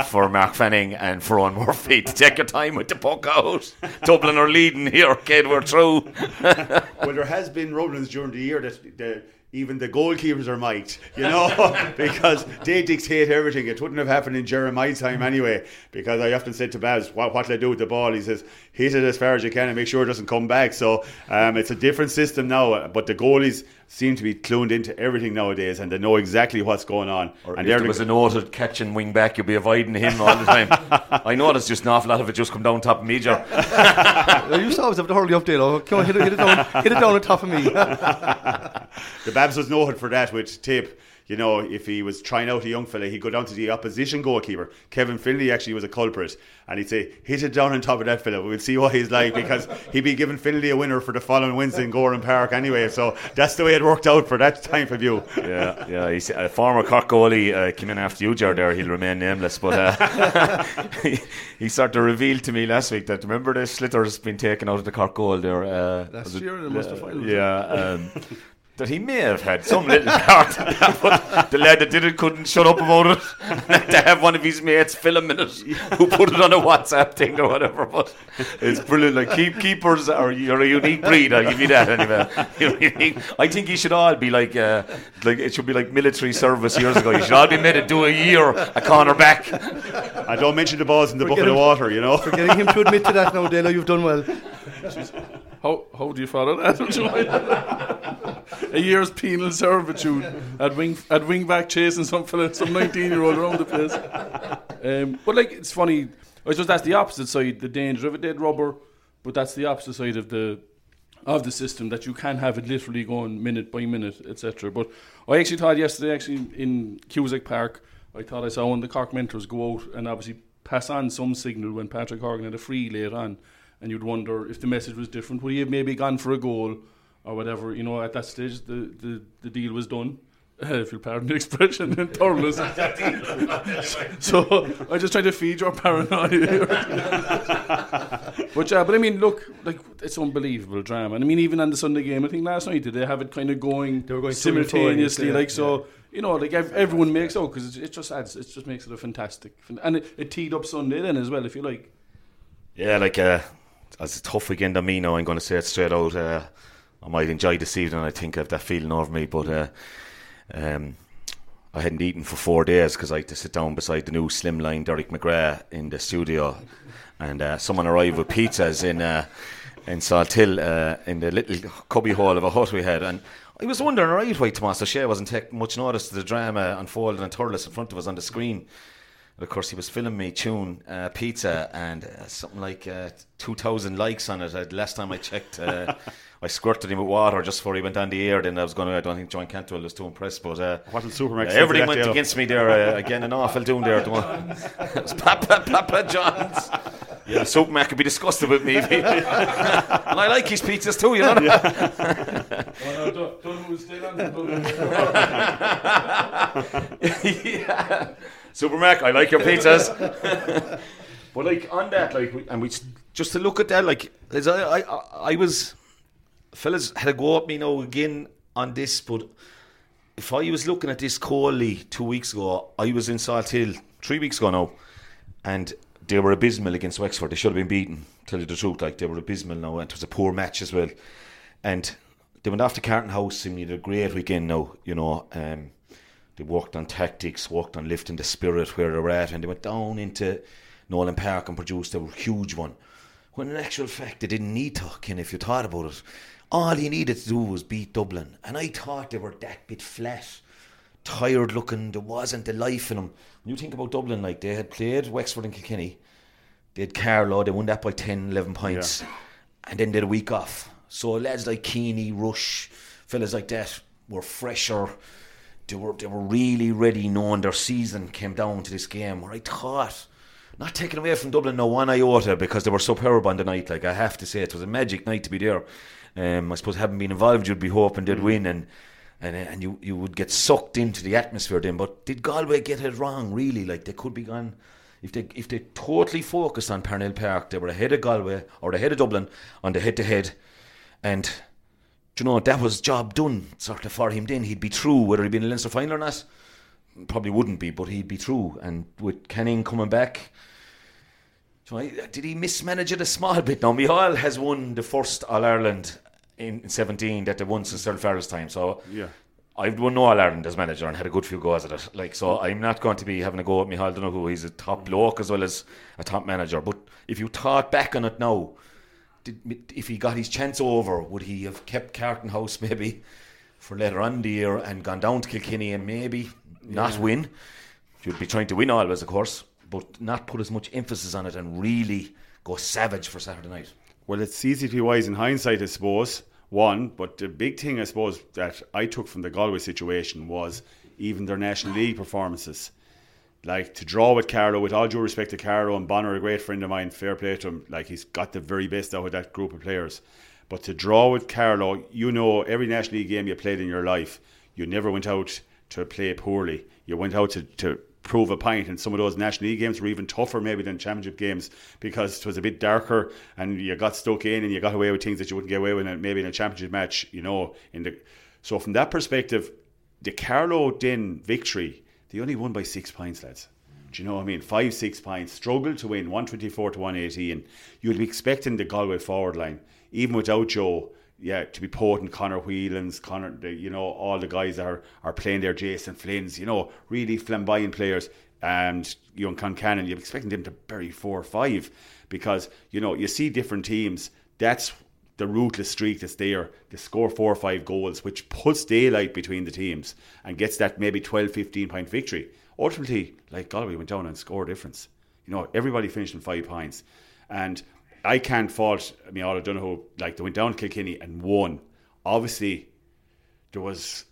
for Mark Fanning and for Eoin Murphy to take your time with the puck out. Dublin are leading here, kid, we're through. well, there has been rumblings during the year that the even the goalkeepers are mic'd, you know, because they dictate everything. It wouldn't have happened in Jeremiah's time anyway, because I often said to Baz, what, what will I do with the ball? He says, hit it as far as you can and make sure it doesn't come back. So um, it's a different system now, but the goalies seem to be clued into everything nowadays and they know exactly what's going on. Or and if there was a noted catching wing back, you'll be avoiding him all the time. I know there's just an awful lot of it just come down top of me, Jar. you saw us have the hurley update. Oh, come on, hit it, hit it down, hit it down on top of me. the Babs was noted for that with tip you know, if he was trying out a young fella, he'd go down to the opposition goalkeeper. Kevin Fennelly actually was a culprit. And he'd say, hit it down on top of that fella. We'll see what he's like because he'd be giving Fennelly a winner for the following Wednesday in Gowran Park anyway. So that's the way it worked out for that time for you. Yeah, yeah. He's a former Cork goalie uh, came in after you, Jar, there. He'll remain nameless. But uh, he, he sort of revealed to me last week that remember the sliotar's been taken out of the Cork goal there. Uh, last year in the Munster final. Yeah. Um, that he may have had some little part in that, but the lad that did it couldn't shut up about it. And to have one of his mates fill film it, who put it on a WhatsApp thing or whatever. But it's brilliant. Like keep keepers are you're a unique breed. I'll give you that anyway. I think you should all be like uh, like it should be like military service years ago. You should all be made to do a year a corner back. I don't mention the balls in the bucket of water. You know, for getting him to admit to that now, Dalo, you've done well. How, how do you follow that? A year's penal servitude at wing at wing back chasing some fella, some nineteen year old around the place. Um, but like it's funny. I suppose that's the opposite side, the danger of a dead rubber. But that's the opposite side of the of the system that you can have it literally going minute by minute, etc. But I actually thought yesterday, actually in Cusack Park, I thought I saw one of the Cork mentors go out and obviously pass on some signal when Patrick Horgan had a free later on, and you'd wonder if the message was different. Would he have maybe gone for a goal or whatever? You know, at that stage, the, the, the deal was done. if you'll pardon the expression, in thoroughness. so I just trying to feed your paranoia. but yeah, but I mean, look, like it's unbelievable drama. And I mean, even on the Sunday game, I think last night did they have it kind of going, They were going to and simultaneously, yeah, like so. yeah. You know, like ev- everyone makes out because it just adds, it just makes it a fantastic, and it, it teed up Sunday then as well, if you like. Yeah, like uh, it's a tough weekend on me now. I'm going to say it straight out. Uh, I might enjoy this evening. I think I have that feeling over me, but uh, um, I hadn't eaten for four days because I had to sit down beside the new slimline Derek McGrath in the studio, and uh, someone arrived with pizzas in uh, in Salthill uh, in the little cubby hole of a hut we had, and I was wondering, right, why Tomas O'Shea wasn't taking much notice of the drama unfolding in Thurles in front of us on the screen. But of course, he was filming me tune uh, pizza and uh, something like uh, 2,000 likes on it. Uh, last time I checked, uh, I squirted him with water just before he went on the air. Then I was going to, I don't think Joanne Cantwell was too impressed. But uh, What Supermac's uh, everything went against me there uh, again. An awful doing there. at it was Papa, Papa John's. Yeah, Supermac could be disgusted with me. and I like his pizzas too, you know. yeah. Supermac, I like your pizzas. but like on that, like, and we just to look at that, like, I, I, I was, fellas had a go at me now again on this, but if I was looking at this coldly two weeks ago, I was in Salthill three weeks ago now, and they were abysmal against Wexford. They should have been beaten. Tell you the truth, like they were abysmal now, and it was a poor match as well. And they went off to Carton House and they had a great weekend now. You know, um, they worked on tactics, worked on lifting the spirit where they were at, and they went down into Nolan Park and produced a huge one. When in actual fact they didn't need to, Ken, if you thought about it. All he needed to do was beat Dublin. And I thought they were that bit flat, tired looking, there wasn't the life in them. When you think about Dublin, like they had played Wexford and Kilkenny, they had Carlow, they won that by 10, 11 points, and then they had a week off. So lads like Keaney, Rushe, fellas like that were fresher. They were they were really ready, knowing their season came down to this game. Where I thought, not taken away from Dublin no one iota because they were superb on the night. Like I have to say, it was a magic night to be there. Um, I suppose having been involved, you'd be hoping they'd win and. And, and you, you would get sucked into the atmosphere then. But did Galway get it wrong? Really, like they could be gone if they if they totally focused on Parnell Park, they were ahead of Galway or ahead of Dublin on the head to head, and do you know that was job done sort of for him. Then he'd be through whether he'd been in the Leinster final or not. Probably wouldn't be, but he'd be through. And with Canning coming back, do you know, did he mismanage it a small bit? Now Micheál has won the first All Ireland in 17 that they won since Cyril Farrell's time. So Yeah. I've won All Ireland as manager and had a good few goes at it. Like so, I'm not going to be having a go at Micheál Donoghue. He's a top bloke as well as a top manager. But if you thought back on it now, did, if he got his chance over, would he have kept Carton House maybe for later on the year and gone down to Kilkenny and maybe not win? You'd be trying to win always, of course, but not put as much emphasis on it and really go savage for Saturday night. Well, it's easy to be wise in hindsight, I suppose. One, but the big thing, I suppose, that I took from the Galway situation was even their National League performances. Like to draw with Carlow, with all due respect to Carlow and Bonnar, a great friend of mine, fair play to him. Like he's got the very best out of that group of players. But to draw with Carlow, you know, every National League game you played in your life, you never went out to play poorly. You went out to, to prove a point, and some of those National League games were even tougher maybe than Championship games because it was a bit darker, and you got stuck in and you got away with things that you wouldn't get away with maybe in a Championship match. You know, in the so from that perspective, the Carlow Din victory, they only won by six points, lads. Do you know what I mean? Five, six points, struggled to win 124 to 118. You'd be expecting the Galway forward line, even without Joe, yeah, to be potent. Connor Whelans, Connor, the, you know, all the guys are, are playing there, Jason Flynn's, you know, really flamboyant players. And young Concannon, you're expecting them to bury four or five because, you know, you see different teams. That's the ruthless streak that's there. They score four or five goals, which puts daylight between the teams and gets that maybe 12, 15 point victory. Ultimately, like Galway went down and scored difference. You know, everybody finished in five points. And I can't fault, I mean, all Donoghue, like they went down to Kilkenny and won. Obviously, there was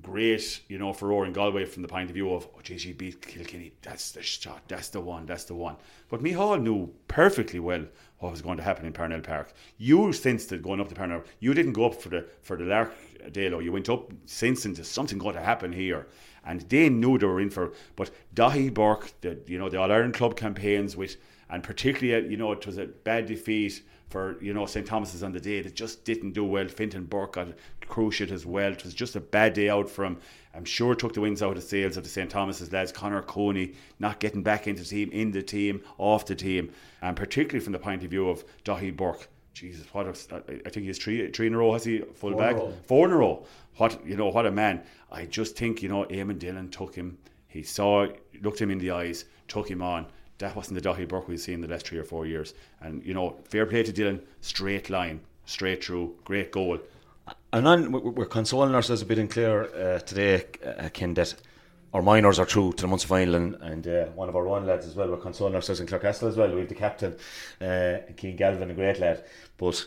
great, you know, for Roaring Galway from the point of view of, oh, geez, you beat Kilkenny, that's the shot, that's the one, that's the one. But Micheál knew perfectly well what was going to happen in Parnell Park. You sensed it going up to Parnell. You didn't go up for the for the Lark Dalo. You went up sensing that something going to happen here. And they knew they were in for. But Daithí Burke, the you know the All Ireland club campaigns with, and particularly uh, you know it was a bad defeat for you know St Thomas's on the day that just didn't do well. Fintan Burke got cruciate as well. It was just a bad day out for him. I'm sure took the wins out of sails of the St Thomas's lads. Connor Cooney not getting back into the team, in the team, off the team, and particularly from the point of view of Daithí Burke. Jesus, what a, I think he's three three in a row. Has he full Four back? in. Four in a row. What you know? What a man! I just think you know, Eamon Dillon took him. He saw, looked him in the eyes, took him on. That wasn't the Daithí Burke we've seen the last three or four years. And you know, fair play to Dillon, Straight line, straight through, great goal. And then we- we're consoling ourselves a bit in Clare uh, today, uh, Ken, that our minors are through to the Munster final, and, and uh, one of our one lads as well. We're consoling ourselves in Clarecastle as well. We have the captain, uh, Keane Galvin, a great lad. But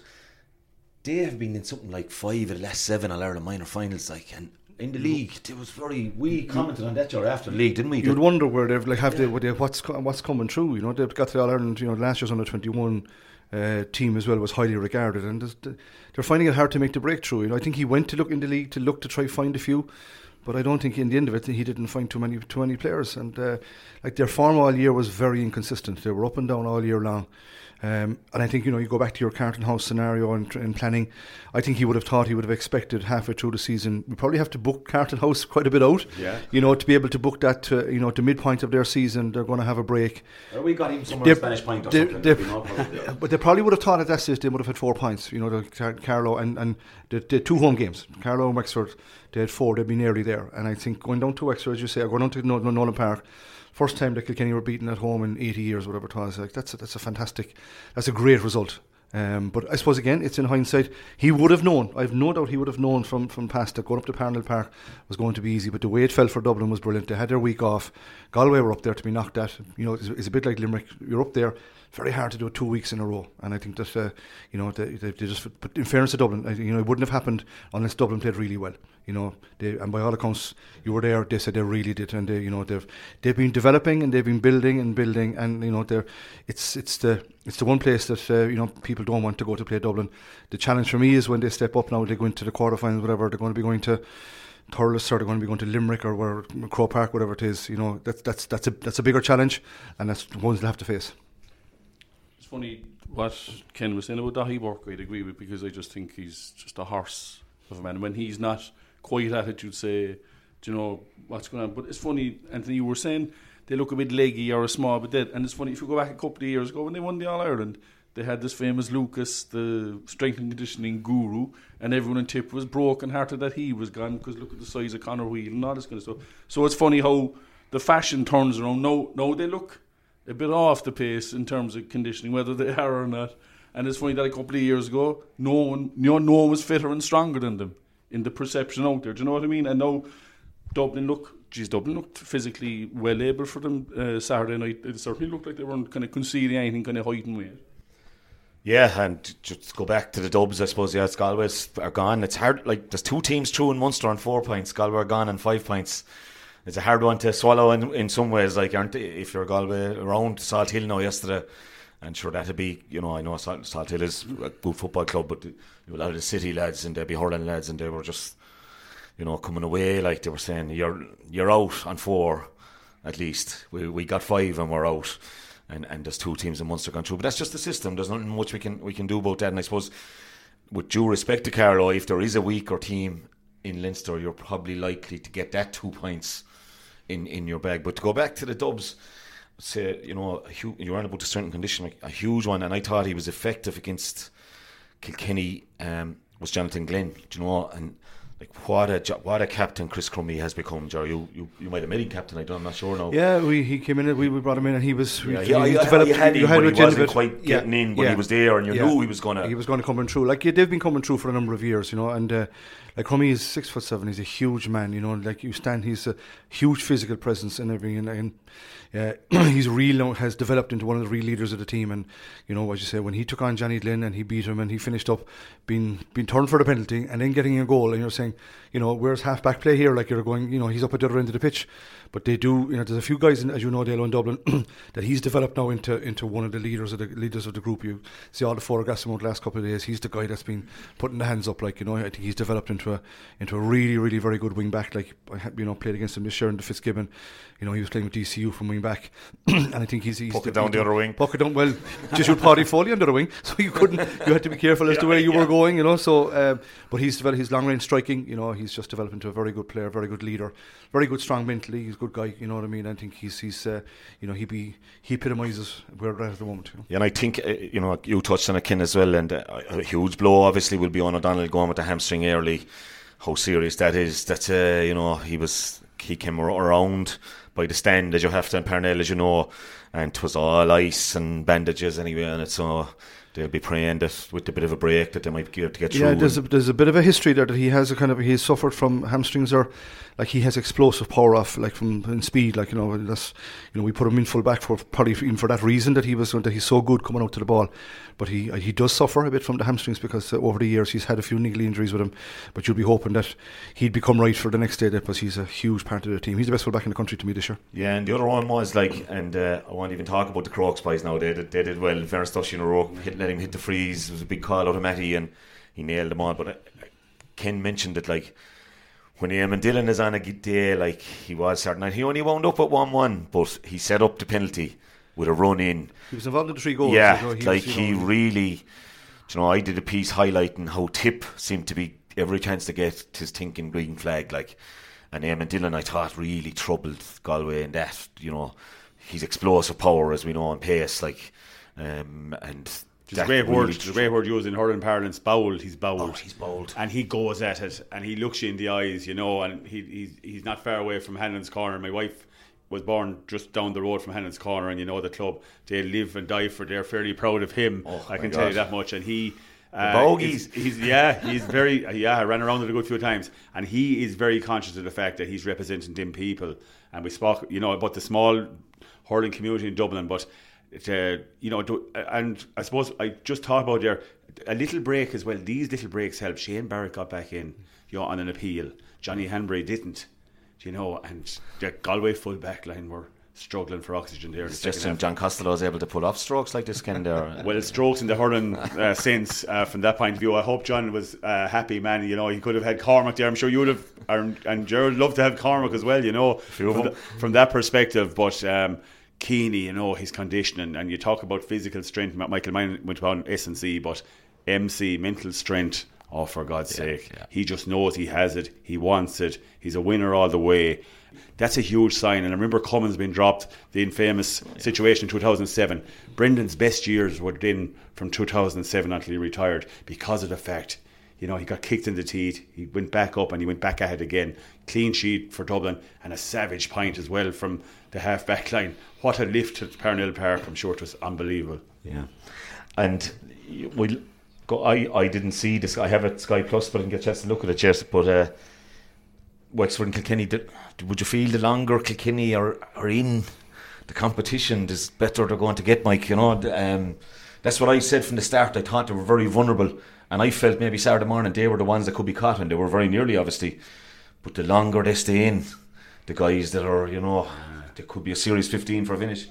they have been in something like five of the last seven All Ireland minor finals, like, and in the league, it was very. We commented on that year after the league, didn't we? You'd wonder where they've like have they, what they, what's what's coming through. You know, they've got the All Ireland. You know, last year's under twenty one uh, team as well was highly regarded, and they're finding it hard to make the breakthrough. You know, I think he went to look in the league to look to try find a few. But I don't think in the end of it he didn't find too many too many players, and uh, like their form all year was very inconsistent. They were up and down all year long, um, and I think you know you go back to your Carton House scenario and, and planning. I think he would have thought he would have expected halfway through the season. We probably have to book Carton House quite a bit out. Yeah. You know, to be able to book that to you know the midpoint of their season, they're going to have a break. Or we got him somewhere They- in Spanish Point or they- something. they- there'd be no problem there. but they probably would have thought at that stage they would have had four points. You know, the Car- Carlow and and the, the two home games, Carlow and Wexford, they had four. They'd be nearly there. And I think going down to Wexford, as you say, or going down to Nol- Nolan Park. First time that Kilkenny were beaten at home in 80 years, whatever it was. Like that's a, that's a fantastic, that's a great result. Um, but I suppose again, it's in hindsight. He would have known. I've no doubt he would have known from from past that going up to Parnell Park was going to be easy. But the way it fell for Dublin was brilliant. They had their week off. Galway were up there to be knocked at. You know, it's, it's a bit like Limerick. You're up there. Very hard to do it two weeks in a row. And I think that uh, you know they, they, just. But in fairness to Dublin, you know, it wouldn't have happened unless Dublin played really well. You know, they, and by all accounts, you were there. They said they really did, and they, you know, they've they've been developing and they've been building and building, and you know, they're it's it's the it's the one place that uh, you know people don't want to go to play Dublin. The challenge for me is when they step up now, they go into the quarterfinals, whatever. They're going to be going to Thurles or they're going to be going to Limerick or where Croke Park, whatever it is. You know, that's that's that's a that's a bigger challenge, and that's the ones they have to face. It's funny what Ken was saying about Daithí Burke. I'd agree with because I just think he's just a horse of a man. When he's not quiet attitude, say, do you know what's going on? But it's funny, Anthony. You were saying they look a bit leggy or a small bit dead, and it's funny if you go back a couple of years ago when they won the All Ireland. They had this famous Lucas, the strength and conditioning guru, and everyone in Tip was broken hearted that he was gone because look at the size of Conor Wheel and all this kind of stuff. So it's funny how the fashion turns around. No, no, they look a bit off the pace in terms of conditioning, whether they are or not. And it's funny that a couple of years ago, no one, you no one was fitter and stronger than them in the perception out there. Do you know what I mean? And now Dublin look, geez, Dublin looked physically well able for them uh, Saturday night. It certainly looked like they weren't kind of conceding anything, kind of hiding with. Yeah, and just go back to the Dubs, I suppose. Yeah, Galway's are gone. It's hard. Like there's two teams through in Munster on four points. Galway are gone on five points. It's a hard one to swallow in, in some ways. Like, aren't they, if you're Galway around Salthill now yesterday, and sure that'd be. You know, I know Salt, Salthill is a good football club, but you lot of the city lads and they'd be hurling lads, and they were just, you know, coming away like they were saying, "You're you're out on four, at least. We we got five and we're out." and and there's two teams in Munster gone through. But that's just the system. There's nothing much we can we can do about that. And I suppose, with due respect to Carlow, if there is a weaker team in Leinster, you're probably likely to get that two points in in your bag. But to go back to the Dubs, say you know a hu- you're on about the strength and conditioning, a huge one, and I thought he was effective against Kilkenny. Um, was Jonathan Glenn, do you know, and like what a what a captain Chris Crummey has become. Joe, you you, you might have made him captain. I don't, I'm not sure now. Yeah, we he came in. We, we brought him in, and he was. Yeah, he, yeah, he I- I- developed. you had him, you but he wasn't quite getting in, but he was there and you knew he was gonna- He was going to come in through. Like yeah, they've been coming through for a number of years, you know. And uh, like Crummey is six foot seven. He's a huge man, you know. Like you stand, he's a huge physical presence and everything. And, and uh, he's real has developed into one of the real leaders of the team. And you know, as you say, when he took on Johnny Glynn and he beat him and he finished up being being turned for the penalty and then getting a goal, and you're saying you know, where's half back play here? Like you're going, you know, he's up at the other end of the pitch. But they do, you know, there's a few guys, in, as you know, Dale in Dublin, that he's developed now into into one of the leaders of the leaders of the group. You see all the photographs from the last couple of days. He's the guy that's been putting the hands up. Like you know, I think he's developed into a into a really really very good wing back. Like I had, you know, played against him this year in the Fitzgibbon. You know, he was playing with DCU from wing back, and I think he's he's Puck it down the other wing. Puck it down. Well, just your Paddy Foley under the wing, so you couldn't. You had to be careful as to where you were going. You know, so um, but he's developed his long range striking. You know, he's just developed into a very good player, very good leader, very good strong mentally. He's a good guy. You know what I mean? I think he's he's uh, you know he be he epitomises where we're at at the moment. You know? Yeah, and I think uh, you know you touched on it, Ken, as well, and uh, a huge blow obviously will be on O'Donnell going with the hamstring early. How serious that is? That uh, you know he was he came around by the stand as you have to in Parnell, as you know, and it was all ice and bandages anyway, and it's so they'll be praying that with a bit of a break that they might be able to get through. Yeah, there's a, there's a bit of a history there that he has a kind of he's suffered from hamstrings or like he has explosive power off like from in speed like you know that's you know we put him in full back for probably even for that reason that he was that he's so good coming out to the ball. But he he does suffer a bit from the hamstrings because uh, over the years he's had a few niggly injuries with him. But you'll be hoping that he'd become right for the next day because he's a huge part of the team. He's the best full back in the country to me this year. Yeah and the other one was like and uh, I won't even talk about the Crokes boys now. They did, they did well Fairness in a row hit, let him hit the frees. It was a big call out of Matty and he nailed them all. But uh, Ken mentioned it like when Eamon Dillon is on a good day, like he was certain, night, he only wound up at 1 1, but he set up the penalty with a run in. He was involved in the three goals. Yeah, so he like was, he know, really, you know, I did a piece highlighting how Tip seemed to be every chance to get his thinking green flag, like, and Eamon Dillon, I thought, really troubled Galway in that, you know, he's explosive power, as we know, on pace, like, um, and It's a great word. It's a great word used in hurling parlance. Bowled. He's bowled. Oh, he's bowled. and he goes at it, and he looks you in the eyes, you know. And he, he's he's not far away from Hannon's corner. My wife was born just down the road from Hannon's corner, and you know the club. They live and die for. They're fairly proud of him. Oh, I can tell you that much. And he. Uh, bogies. He's, he's yeah, he's very yeah. I ran around it a good few times, and he is very conscious of the fact that he's representing them people. And we spoke, you know, about the small hurling community in Dublin, but uh, you know, do, and I suppose I just thought about there a little break as well. These little breaks help. Shane Barrett got back in, you know, on an appeal. Johnny Hanbury didn't, you know, and the Galway full back line were struggling for oxygen there. in the just. John Costello is able to pull off strokes like this, Ken, there. Well, strokes in the hurling uh, sense uh, from that point of view. I hope John was uh, happy, man. You know, he could have had Cormac there. I'm sure you would have, and, and Gerald loved to have Cormac as well. You know, from, the- from that perspective. But um, Keaney, you know, his conditioning, and you talk about physical strength. Michael Mine went on S and C, but MC mental strength. Oh, for God's sake, he just knows he has it. He wants it. He's a winner all the way. That's a huge sign. And I remember Cummins being dropped, the infamous situation in 2007. Brendan's best years were then from 2007 until he retired because of the fact, you know, he got kicked in the teeth. He went back up and he went back it again. Clean sheet for Dublin and a savage pint as well from the half back line. What a lift at Parnell Park. I'm sure it was unbelievable. Yeah, and we go. I I didn't see this. I have it Sky Plus, but I didn't get a chance to look at it yet. But uh, Wexford and Kilkenny. Did, would you feel the longer Kilkenny are are in the competition, the better they're going to get, Mike? You know, um, that's what I said from the start. I thought they were very vulnerable, and I felt maybe Saturday morning they were the ones that could be caught, and they were very nearly, obviously. But the longer they stay in, the guys that are, you know, there could be a series fifteen for a finish.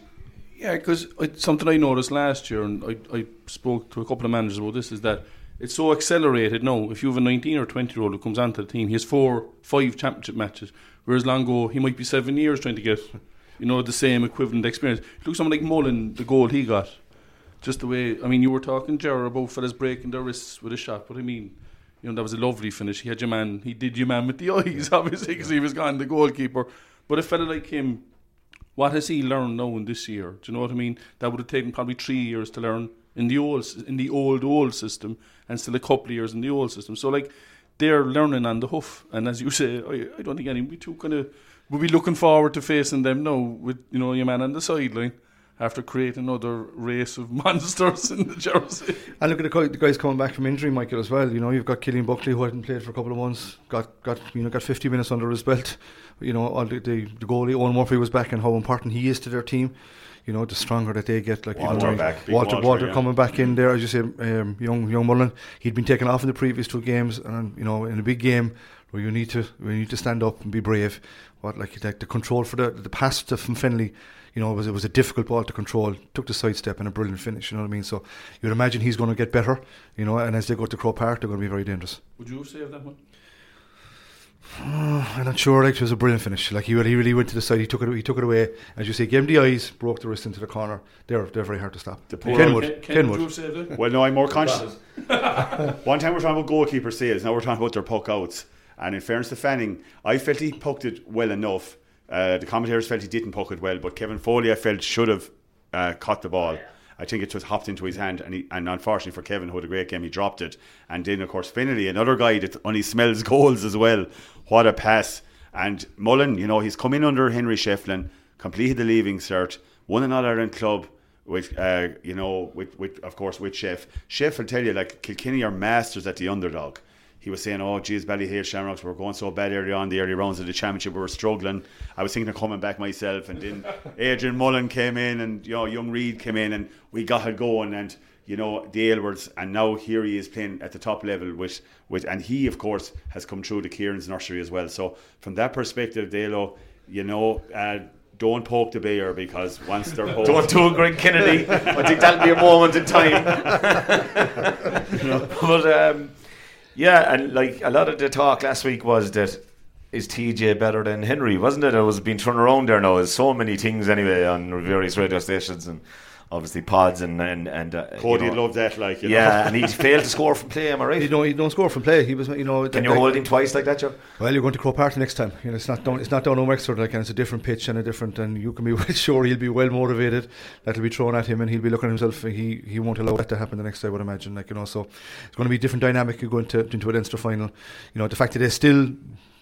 Yeah, because something I noticed last year, and I, I spoke to a couple of managers about this, is that it's so accelerated now. If you have a 19 or 20 year old who comes onto the team, he has four, five championship matches. Whereas long ago, he might be seven years trying to get, you know, the same equivalent experience. Look, someone like Mullen, the goal he got, just the way. I mean, you were talking, Gerard, about fellas breaking their wrists with a shot, but I mean, you know, that was a lovely finish. He had your man, he did your man with the eyes, obviously, because he was gone, the goalkeeper. But a fella like him, what has he learned now in this year? Do you know what I mean? That would have taken probably three years to learn in the old in the old old system, and still a couple of years in the old system. So like they're learning on the hoof, and as you say, I, I don't think any we too kind of we'll be looking forward to facing them now with you know your man on the sideline after creating another race of monsters in the jersey. And look at the, the guys coming back from injury, Michael, as well. You know, you've got Cillian Buckley who hadn't played for a couple of months, got got you know got 50 minutes under his belt. You know, all the, the, the goalie Eoin Murphy was back, and how important he is to their team. You know, the stronger that they get, like Walter you know, back. Walter, Walter, Walter yeah. coming back in there, as you say, um, young young Mullen. He'd been taken off in the previous two games, and you know, in a big game, where you need to where you need to stand up and be brave. What like like the control for the the pass to from Fennelly, you know, it was it was a difficult ball to control. Took the sidestep and a brilliant finish. You know what I mean? So you'd imagine he's going to get better. You know, and as they go to Croke Park, they're going to be very dangerous. Would you save that one? I'm not sure. Like it was a brilliant finish. Like he really, he really went to the side. He took it. He took it away. As you say, gave him the eyes, broke the wrist into the corner. They're they're very hard to stop. The poor- Kenwood. Ken, Ken, Kenwood. would you have saved it? Well, no, I'm more conscious. One time we're talking about goalkeeper saves, now we're talking about their puck outs. And in fairness to Fanning, I felt he poked it well enough. Uh, the commentators felt he didn't poke it well, but Kevin Foley, I felt, should have uh, caught the ball. I think it just hopped into his hand, and, he, and unfortunately for Kevin, who had a great game, he dropped it. And then, of course, Fennelly, another guy that only smells goals as well. What a pass! And Mullen, you know, he's come in under Henry Shefflin, completed the leaving cert, won an All Ireland club with, uh, you know, with, with of course with Sheff. Sheff will tell you like Kilkenny are masters at the underdog. He was saying, "Oh, geez, Ballyhale Shamrocks were going so bad early on the early rounds of the championship. We were struggling. I was thinking of coming back myself, and then Adrian Mullen came in, and you know, young Reid came in, and we got it going. And you know, the Aylwards, and now here he is playing at the top level with with, and he of course has come through the Kieran's nursery as well. So from that perspective, Dalo, you know. Uh, don't poke the bear because once they're poked, Don't do a Greg Kennedy. I think that'll be a moment in time. but um, yeah, and like a lot of the talk last week was that is TJ better than Henry, wasn't it? It was being turned around there now. There's so many things anyway on various radio stations and obviously pods and and and uh, Cody you know, love that. Like, you yeah, know. and he failed to score from play. Am I right? He don't, he don't score from play. He was, you know. Can you like- hold him twice like that, Joe? Well, you're going to Croke Park next time. You know, it's not down. It's not down on Wexford. Like, and it's a different pitch and a different. And you can be well sure he'll be well motivated. That'll be thrown at him, and he'll be looking at himself. He he won't allow that to happen the next day. I would imagine. Like you know, so it's going to be a different dynamic. You go into into a Leinster final. You know, the fact that they still.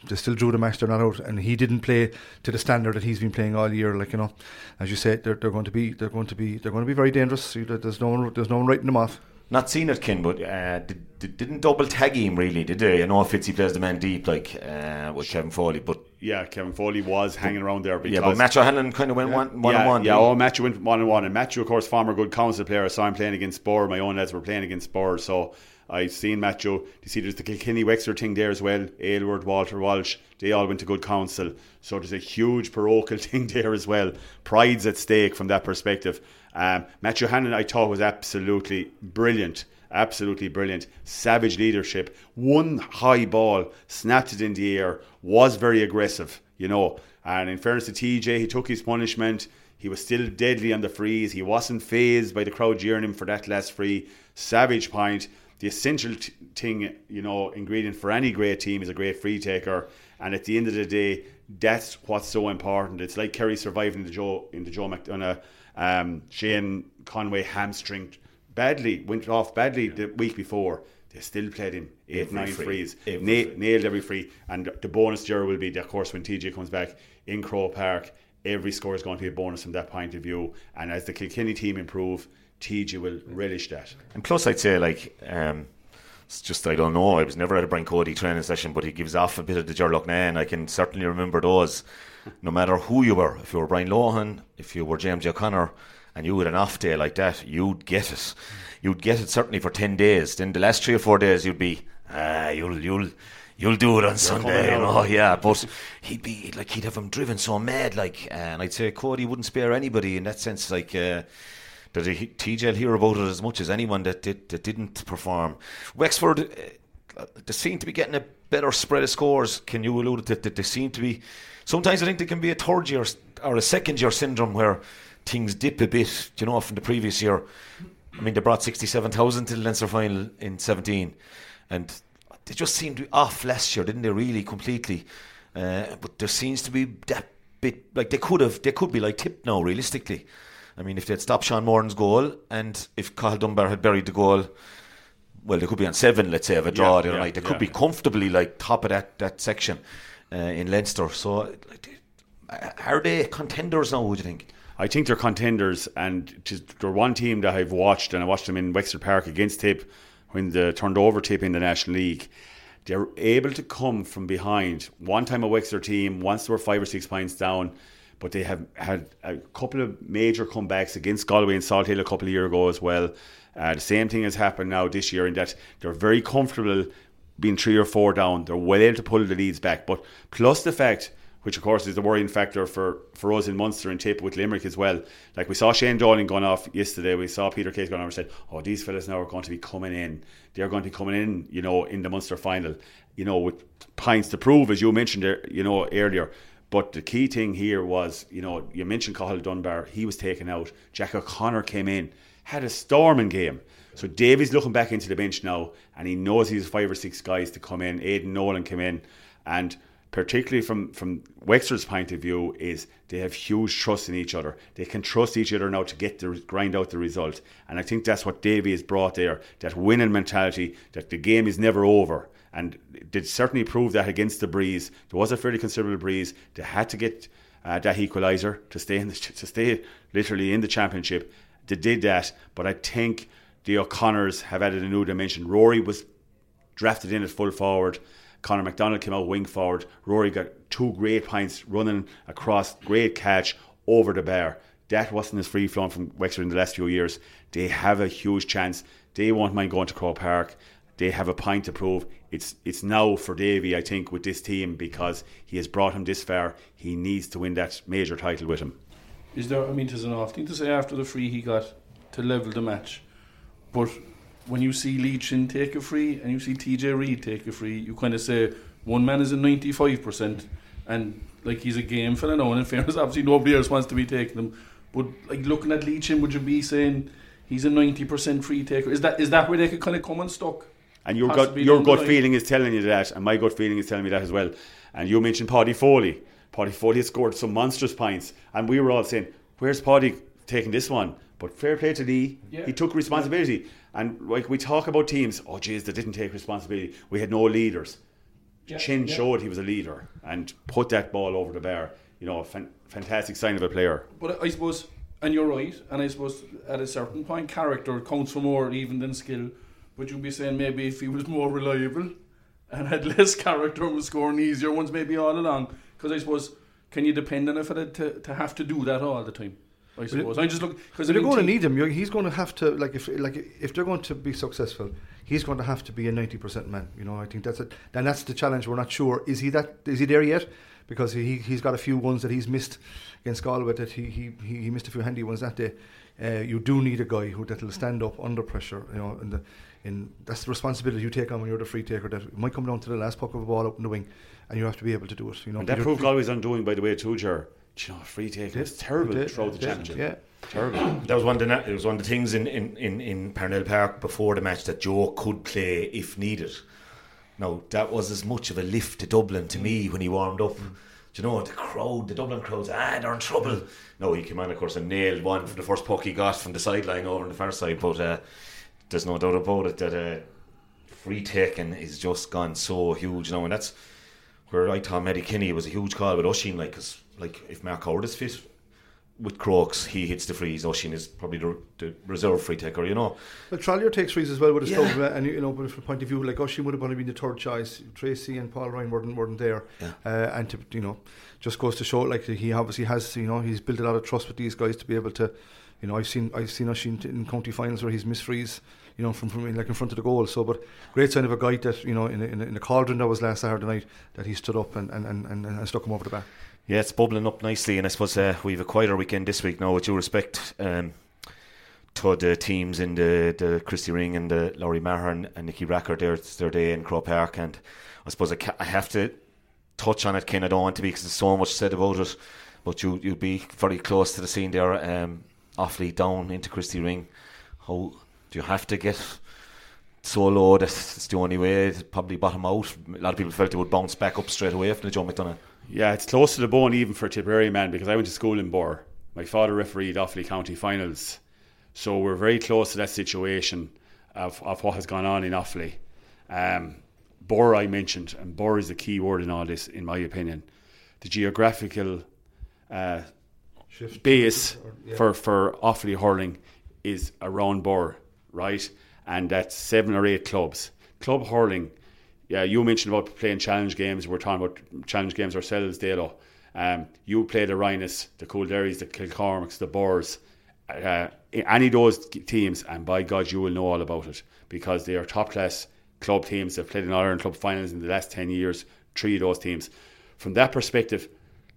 They still drew the match. They're not out, and he didn't play to the standard that he's been playing all year. Like you know, as you said, they're, they're going to be, they're going to be, they're going to be very dangerous. You- There's no one, there's no one writing them off. Not seen it, Ken, but uh, did, did, didn't double tag him really, did they? I know Fitzy plays the man deep like uh, with Kevin Foley, but yeah, Kevin Foley was hanging around there because yeah, but Matthew Hanlon kind of went one one yeah, on one. Yeah, oh, Matthew went one on one, and Matthew, of course, former Good Counsel player. So I'm playing against Spur. My own lads were playing against Spur, so I've seen Matthew. You see, there's the Kilkenny Wexford thing there as well. Aylward, Walter Walsh, they all went to Good Counsel. So there's a huge parochial thing there as well. Pride's at stake from that perspective. Um, Matthew Hannon, I thought, was absolutely brilliant. Absolutely brilliant. Savage leadership. One high ball, snapped it in the air, was very aggressive, you know. And in fairness to TJ, he took his punishment. He was still deadly on the frees. He wasn't phased by the crowd jeering him for that last free. Savage point. The essential t- thing, you know, ingredient for any great team is a great free taker. And at the end of the day, that's what's so important. It's like Kerry surviving the Joe in the Joe McDonagh, um, Shane Conway hamstring badly, went off badly the week before. They still played him eight, Every nine free. frees, Every Na- free. nailed every free. And the bonus there will be, of course, when TJ comes back in Croke Park, every score is going to be a bonus from that point of view. And as the Kilkenny team improve, TJ will relish that. And plus, I'd say like um, it's just I don't know. I was never at a Brian Cody training session, but he gives off a bit of the Gerlock and I can certainly remember those. No matter who you were, if you were Brian Lohan, if you were James O'Connor, and you had an off day like that, you'd get it. You'd get it certainly for ten days. Then the last three or four days, you'd be ah, you'll you'll. You'll do it on Sunday, you know. Yeah, but he'd be like he'd have him driven so mad, like, and I'd say Cody wouldn't spare anybody in that sense. Like, uh, that he- TJ hear about it as much as anyone that did that didn't perform. Wexford, uh, they seem to be getting a better spread of scores. Can you allude to that? They seem to be. Sometimes I think there can be a third year or a second year syndrome where things dip a bit. You know, from the previous year. I mean, they brought sixty-seven thousand to the Leinster final in seventeen, and they just seemed to be off last year, didn't they? Really, completely. Uh, but there seems to be that bit like they could have, they could be like tipped now, realistically. I mean, if they'd stopped Sean Moran's goal, and if Cathal Dunbar had buried the goal, well, they could be on seven, let's say, of a draw Yeah, the other yeah, night. They yeah. could be comfortably like top of that that section uh, in Leinster. So, like, uh, are they contenders now? Would you think? I think they're contenders, and they're one team that I've watched, and I watched them in Wexford Park against Tip when they turned over Tip in the National League. They're able to come from behind. One time a Wexford team, once they were five or six points down, but they have had a couple of major comebacks against Galway and Salthill a couple of years ago as well. Uh, the same thing has happened now this year in that they're very comfortable being three or four down, they're well able to pull the leads back. But plus the fact, which of course is the worrying factor for, for us in Munster and Tip with Limerick as well. Like we saw Shane Dowling going off yesterday, we saw Peter Case going off and said, Oh, these fellas now are going to be coming in. They're going to be coming in, you know, in the Munster final, you know, with pints to prove, as you mentioned, there, you know, earlier. But the key thing here was, you know, you mentioned Cathal Dunbar, he was taken out. Jack O'Connor came in, had a storming game. So Davy's looking back into the bench now, and he knows he's five or six guys to come in. Aidan Nolan came in, and particularly from from Wexford's point of view, is they have huge trust in each other. They can trust each other now to get the grind out the result, and I think that's what Davy has brought there. That winning mentality, that the game is never over, and did certainly prove that against the breeze. There was a fairly considerable breeze. They had to get uh, that equaliser to stay in the, to stay literally in the championship. They did that, but I think the O'Connors have added a new dimension. Rory was drafted in at full forward. Conor McDonald came out wing forward. Rory got two great points running across, great catch over the bar. That wasn't as free flowing from Wexford in the last few years. They have a huge chance. They won't mind going to Croke Park. They have a point to prove. It's it's now for Davy, I think, with this team because he has brought him this far. He needs to win that major title with him. Is there? I mean, there's an off thing to say after the free he got to level the match. But when you see Lee Leachin take a free and you see TJ Reid take a free, you kind of say one man is a 95% and like he's a game fella now. And in fairness, obviously nobody else wants to be taking them. But like looking at Lee Leachin, would you be saying he's a 90% free taker? Is that is that where they could kind of come unstuck? And your gut, your gut feeling is telling you that, and my gut feeling is telling me that as well. And you mentioned Paddy Foley. Paddy Foley has scored some monstrous points, and we were all saying, "Where's Paddy taking this one?" But fair play to Lee, yeah. he took responsibility. Yeah. And like we talk about teams, oh jeez, they didn't take responsibility. We had no leaders. Yeah. Chin showed he was a leader and put that ball over the bar. You know, a fan- fantastic sign of a player. But I suppose, and you're right, and I suppose at a certain point, character counts for more even than skill. But you'd be saying maybe if he was more reliable and had less character and was scoring easier ones maybe all along. Because I suppose, can you depend on a fella to, to have to do that all the time? I suppose. I just look because they're going to need him. He's going to have to like if like if they're going to be successful, he's going to have to be a ninety percent man. You know, I think that's it. And that's the challenge. We're not sure is he that is he there yet? Because he he's got a few ones that he's missed against Galway that he he he missed a few handy ones that day. Uh, you do need a guy who that'll stand up under pressure. You know, and the in that's the responsibility you take on when you're the free taker. That it might come down to the last puck of a ball up in the wing, and you have to be able to do it. You know, and that proved Galway's undoing, by the way, too, Ger you know, free taker. It's terrible did, throughout the championship. Yeah. Terrible. That was one of the it was one of the things in, in, in, in Parnell Park before the match that Joe could play if needed. Now that was as much of a lift to Dublin to me when he warmed up. Mm. Do you know the crowd, the Dublin crowds, ah, they're in trouble. No, he came on, of course, and nailed one for the first puck he got from the sideline over on the far side. But uh, there's no doubt about it that uh, free taking is just gone so huge now, and that's where I thought Mattie Kenny was a huge call with Oisín, like, cause, like if Mark Howard is fit with Crokes, he hits the frees. Oisín is probably the, the, reserve free taker, you know. Well, Trollier takes frees as well with his yeah. club, and you know, but from the point of view, like Oisín would have only been the third choice. Tracy and Paul Ryan weren't, weren't there, yeah. uh, and to you know, just goes to show like he obviously has, you know, he's built a lot of trust with these guys to be able to, you know, I've seen I've seen Oisín in county finals where he's missed frees you know, from, from like in front of the goal. So, but great sign of a guy that you know in in, in the cauldron that was last Saturday night that he stood up and and, and, and, stuck him over the back. Yeah, it's bubbling up nicely, and I suppose uh, we've a quieter weekend this week now. With due respect um, to the teams in the the Christy Ring and the Lory Meagher and, and Nicky Rackard, there it's their day in Croke Park, and I suppose I, ca- I have to touch on it. Ken, I don't want to be because there's so much said about it, but you you'd be very close to the scene there. Um, Offaly down into Christy Ring. How do you have to get so low that it's the only way to probably bottom out? A lot of people felt they would bounce back up straight away from the Joe McDonagh. Yeah, it's close to the bone even for a Tipperary man because I went to school in Birr. My father refereed Offaly County finals. So we're very close to that situation of, of what has gone on in Offaly. Um, Birr I mentioned, and Birr is the key word in all this, in my opinion. The geographical uh, base or, yeah. for, for Offaly hurling is around Birr right? And that's seven or eight clubs. Club hurling, yeah, you mentioned about playing challenge games. We're talking about challenge games ourselves, Dalo. Um, you play the Rhinos, the Coolderrys, the Kilcormac's, the Boers, uh, any of those teams, and by God, you will know all about it because they are top class club teams. They've played in Ireland club finals in the last 10 years, three of those teams. From that perspective,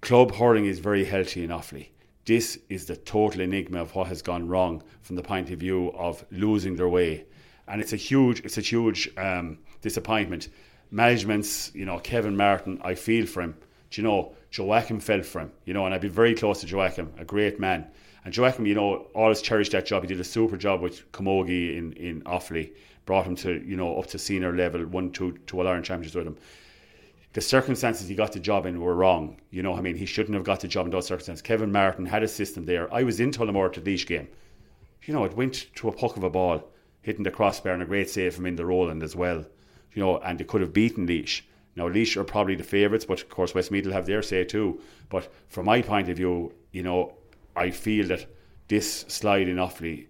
club hurling is very healthy in Offaly. This is the total enigma of what has gone wrong from the point of view of losing their way. And it's a huge, it's a huge um, disappointment. Management's, you know, Kevin Martin, I feel for him. Do you know, Joachim felt for him, you know, and I'd be very close to Joachim, a great man. And Joachim, you know, always cherished that job. He did a super job with Camogie in, in Offaly, brought him to, you know, up to senior level, won two, two All Ireland championships with him. The circumstances he got the job in were wrong. You know, I mean, he shouldn't have got the job in those circumstances. Kevin Martin had a system there. I was in Tullamore the Laois game. You know, it went to a puck of a ball, hitting the crossbar and a great save from in the Roland as well. You know, and they could have beaten Laois. Now, Laois are probably the favourites, but of course, Westmeath will have their say too. But from my point of view, you know, I feel that this slide in Offaly,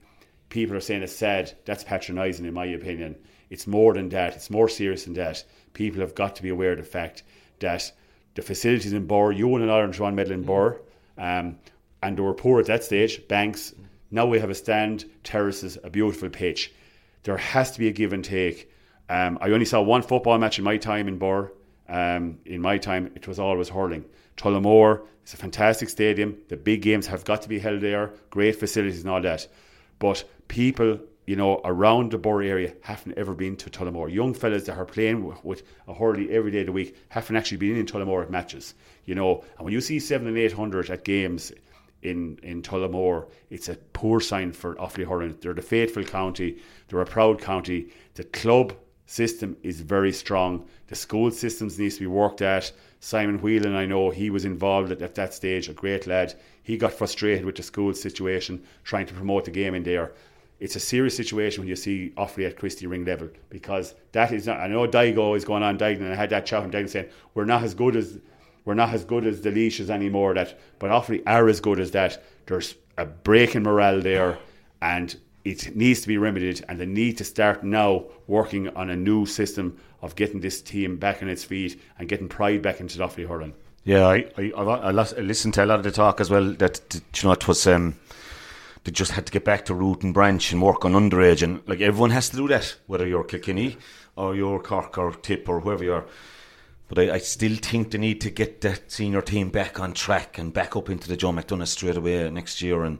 people are saying it's sad. That's patronising, in my opinion. It's more than that. It's more serious than that. People have got to be aware of the fact that the facilities in Birr, you won an Ireland one medal in Birr, um, and they were poor at that stage. Banks. Now we have a stand, terraces, a beautiful pitch. There has to be a give and take. Um, I only saw one football match in my time in Birr. Um, in my time, it was always hurling. Tullamore is a fantastic stadium. The big games have got to be held there. Great facilities and all that. But people, you know, around the Birr area haven't ever been to Tullamore. Young fellas that are playing with, with a hurley every day of the week haven't actually been in Tullamore at matches. You know, and when you see seven and eight hundred at games in in Tullamore, it's a poor sign for Offaly hurling. They're the faithful county. They're a proud county. The club system is very strong. The school systems needs to be worked at. Simon Whelan, I know he was involved at, at, that stage, a great lad. He got frustrated with the school situation, trying to promote the game in there. It's a serious situation when you see Offaly at Christy Ring level because that is not. I know Daigo is going on Digan, and I had that chat with Digan saying we're not as good as we're not as good as the Laois anymore. That but Offaly are as good as that. There's a break in morale there, and it needs to be remedied and they need to start now working on a new system of getting this team back on its feet and getting pride back into Offaly hurling. Yeah, I, I, I, listened to a lot of the talk as well that, you know, it was, um, they just had to get back to root and branch and work on underage and like everyone has to do that, whether you're Kilkenny or you're Cork or Tip or whoever you are. But I, I, still think they need to get that senior team back on track and back up into the Joe McDonagh straight away next year and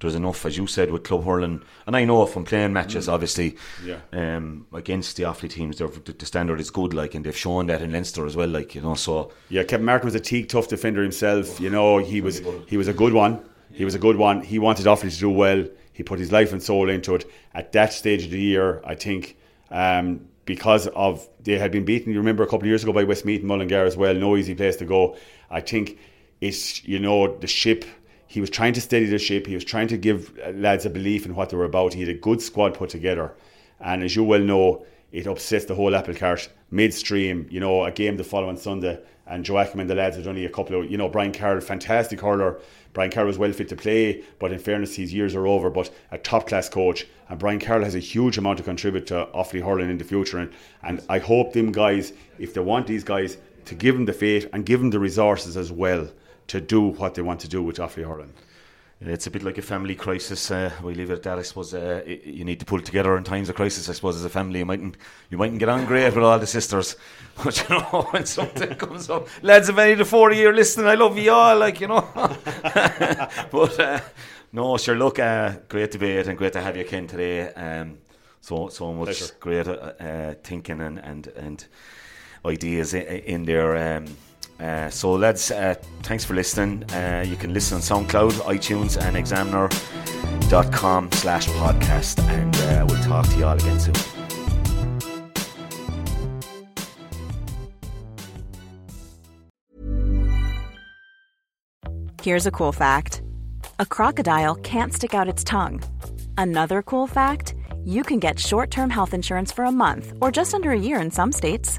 there's enough, as you said, with club hurling, and I know from playing matches, mm. obviously, yeah. um, against the Offaly teams, the, the standard is good, like, and they've shown that in Leinster as well, like you know. So yeah, Kevin Martin was a teak tough defender himself. You know, he was he was a good one. He was a good one. He wanted Offaly to do well. He put his life and soul into it. At that stage of the year, I think. Um, because of they had been beaten, you remember a couple of years ago by Westmeath and Mullingar as well. No easy place to go. I think it's you know the ship he was trying to steady the ship. He was trying to give lads a belief in what they were about. He had a good squad put together, and as you well know, it upsets the whole apple cart midstream. You know, a game the following Sunday, and Joachim and the lads had only a couple of. You know, Brian Carroll, fantastic hurler. Brian Carroll is well fit to play, but in fairness, his years are over. But a top class coach, and Brian Carroll has a huge amount to contribute to Offaly hurling in the future. And, and I hope them guys, if they want these guys, to give them the faith and give them the resources as well to do what they want to do with Offaly hurling. It's a bit like a family crisis. Uh, we leave it at that. I suppose uh, you need to pull together in times of crisis. I suppose as a family, you mightn't you mightn't get on great with all the sisters, but you know when something comes up, lads of any the forty year listening, I love you all, like you know. but uh, no, sure. Look, uh, great debate and great to have you, Ken, today. Um, so so much Pleasure. great uh, uh, thinking and and and ideas in, in there. Um, uh, so, lads, uh, thanks for listening. Uh, you can listen on SoundCloud, iTunes, and examiner.com slash podcast. And uh, we'll talk to you all again soon. Here's a cool fact a crocodile can't stick out its tongue. Another cool fact you can get short term health insurance for a month or just under a year in some states.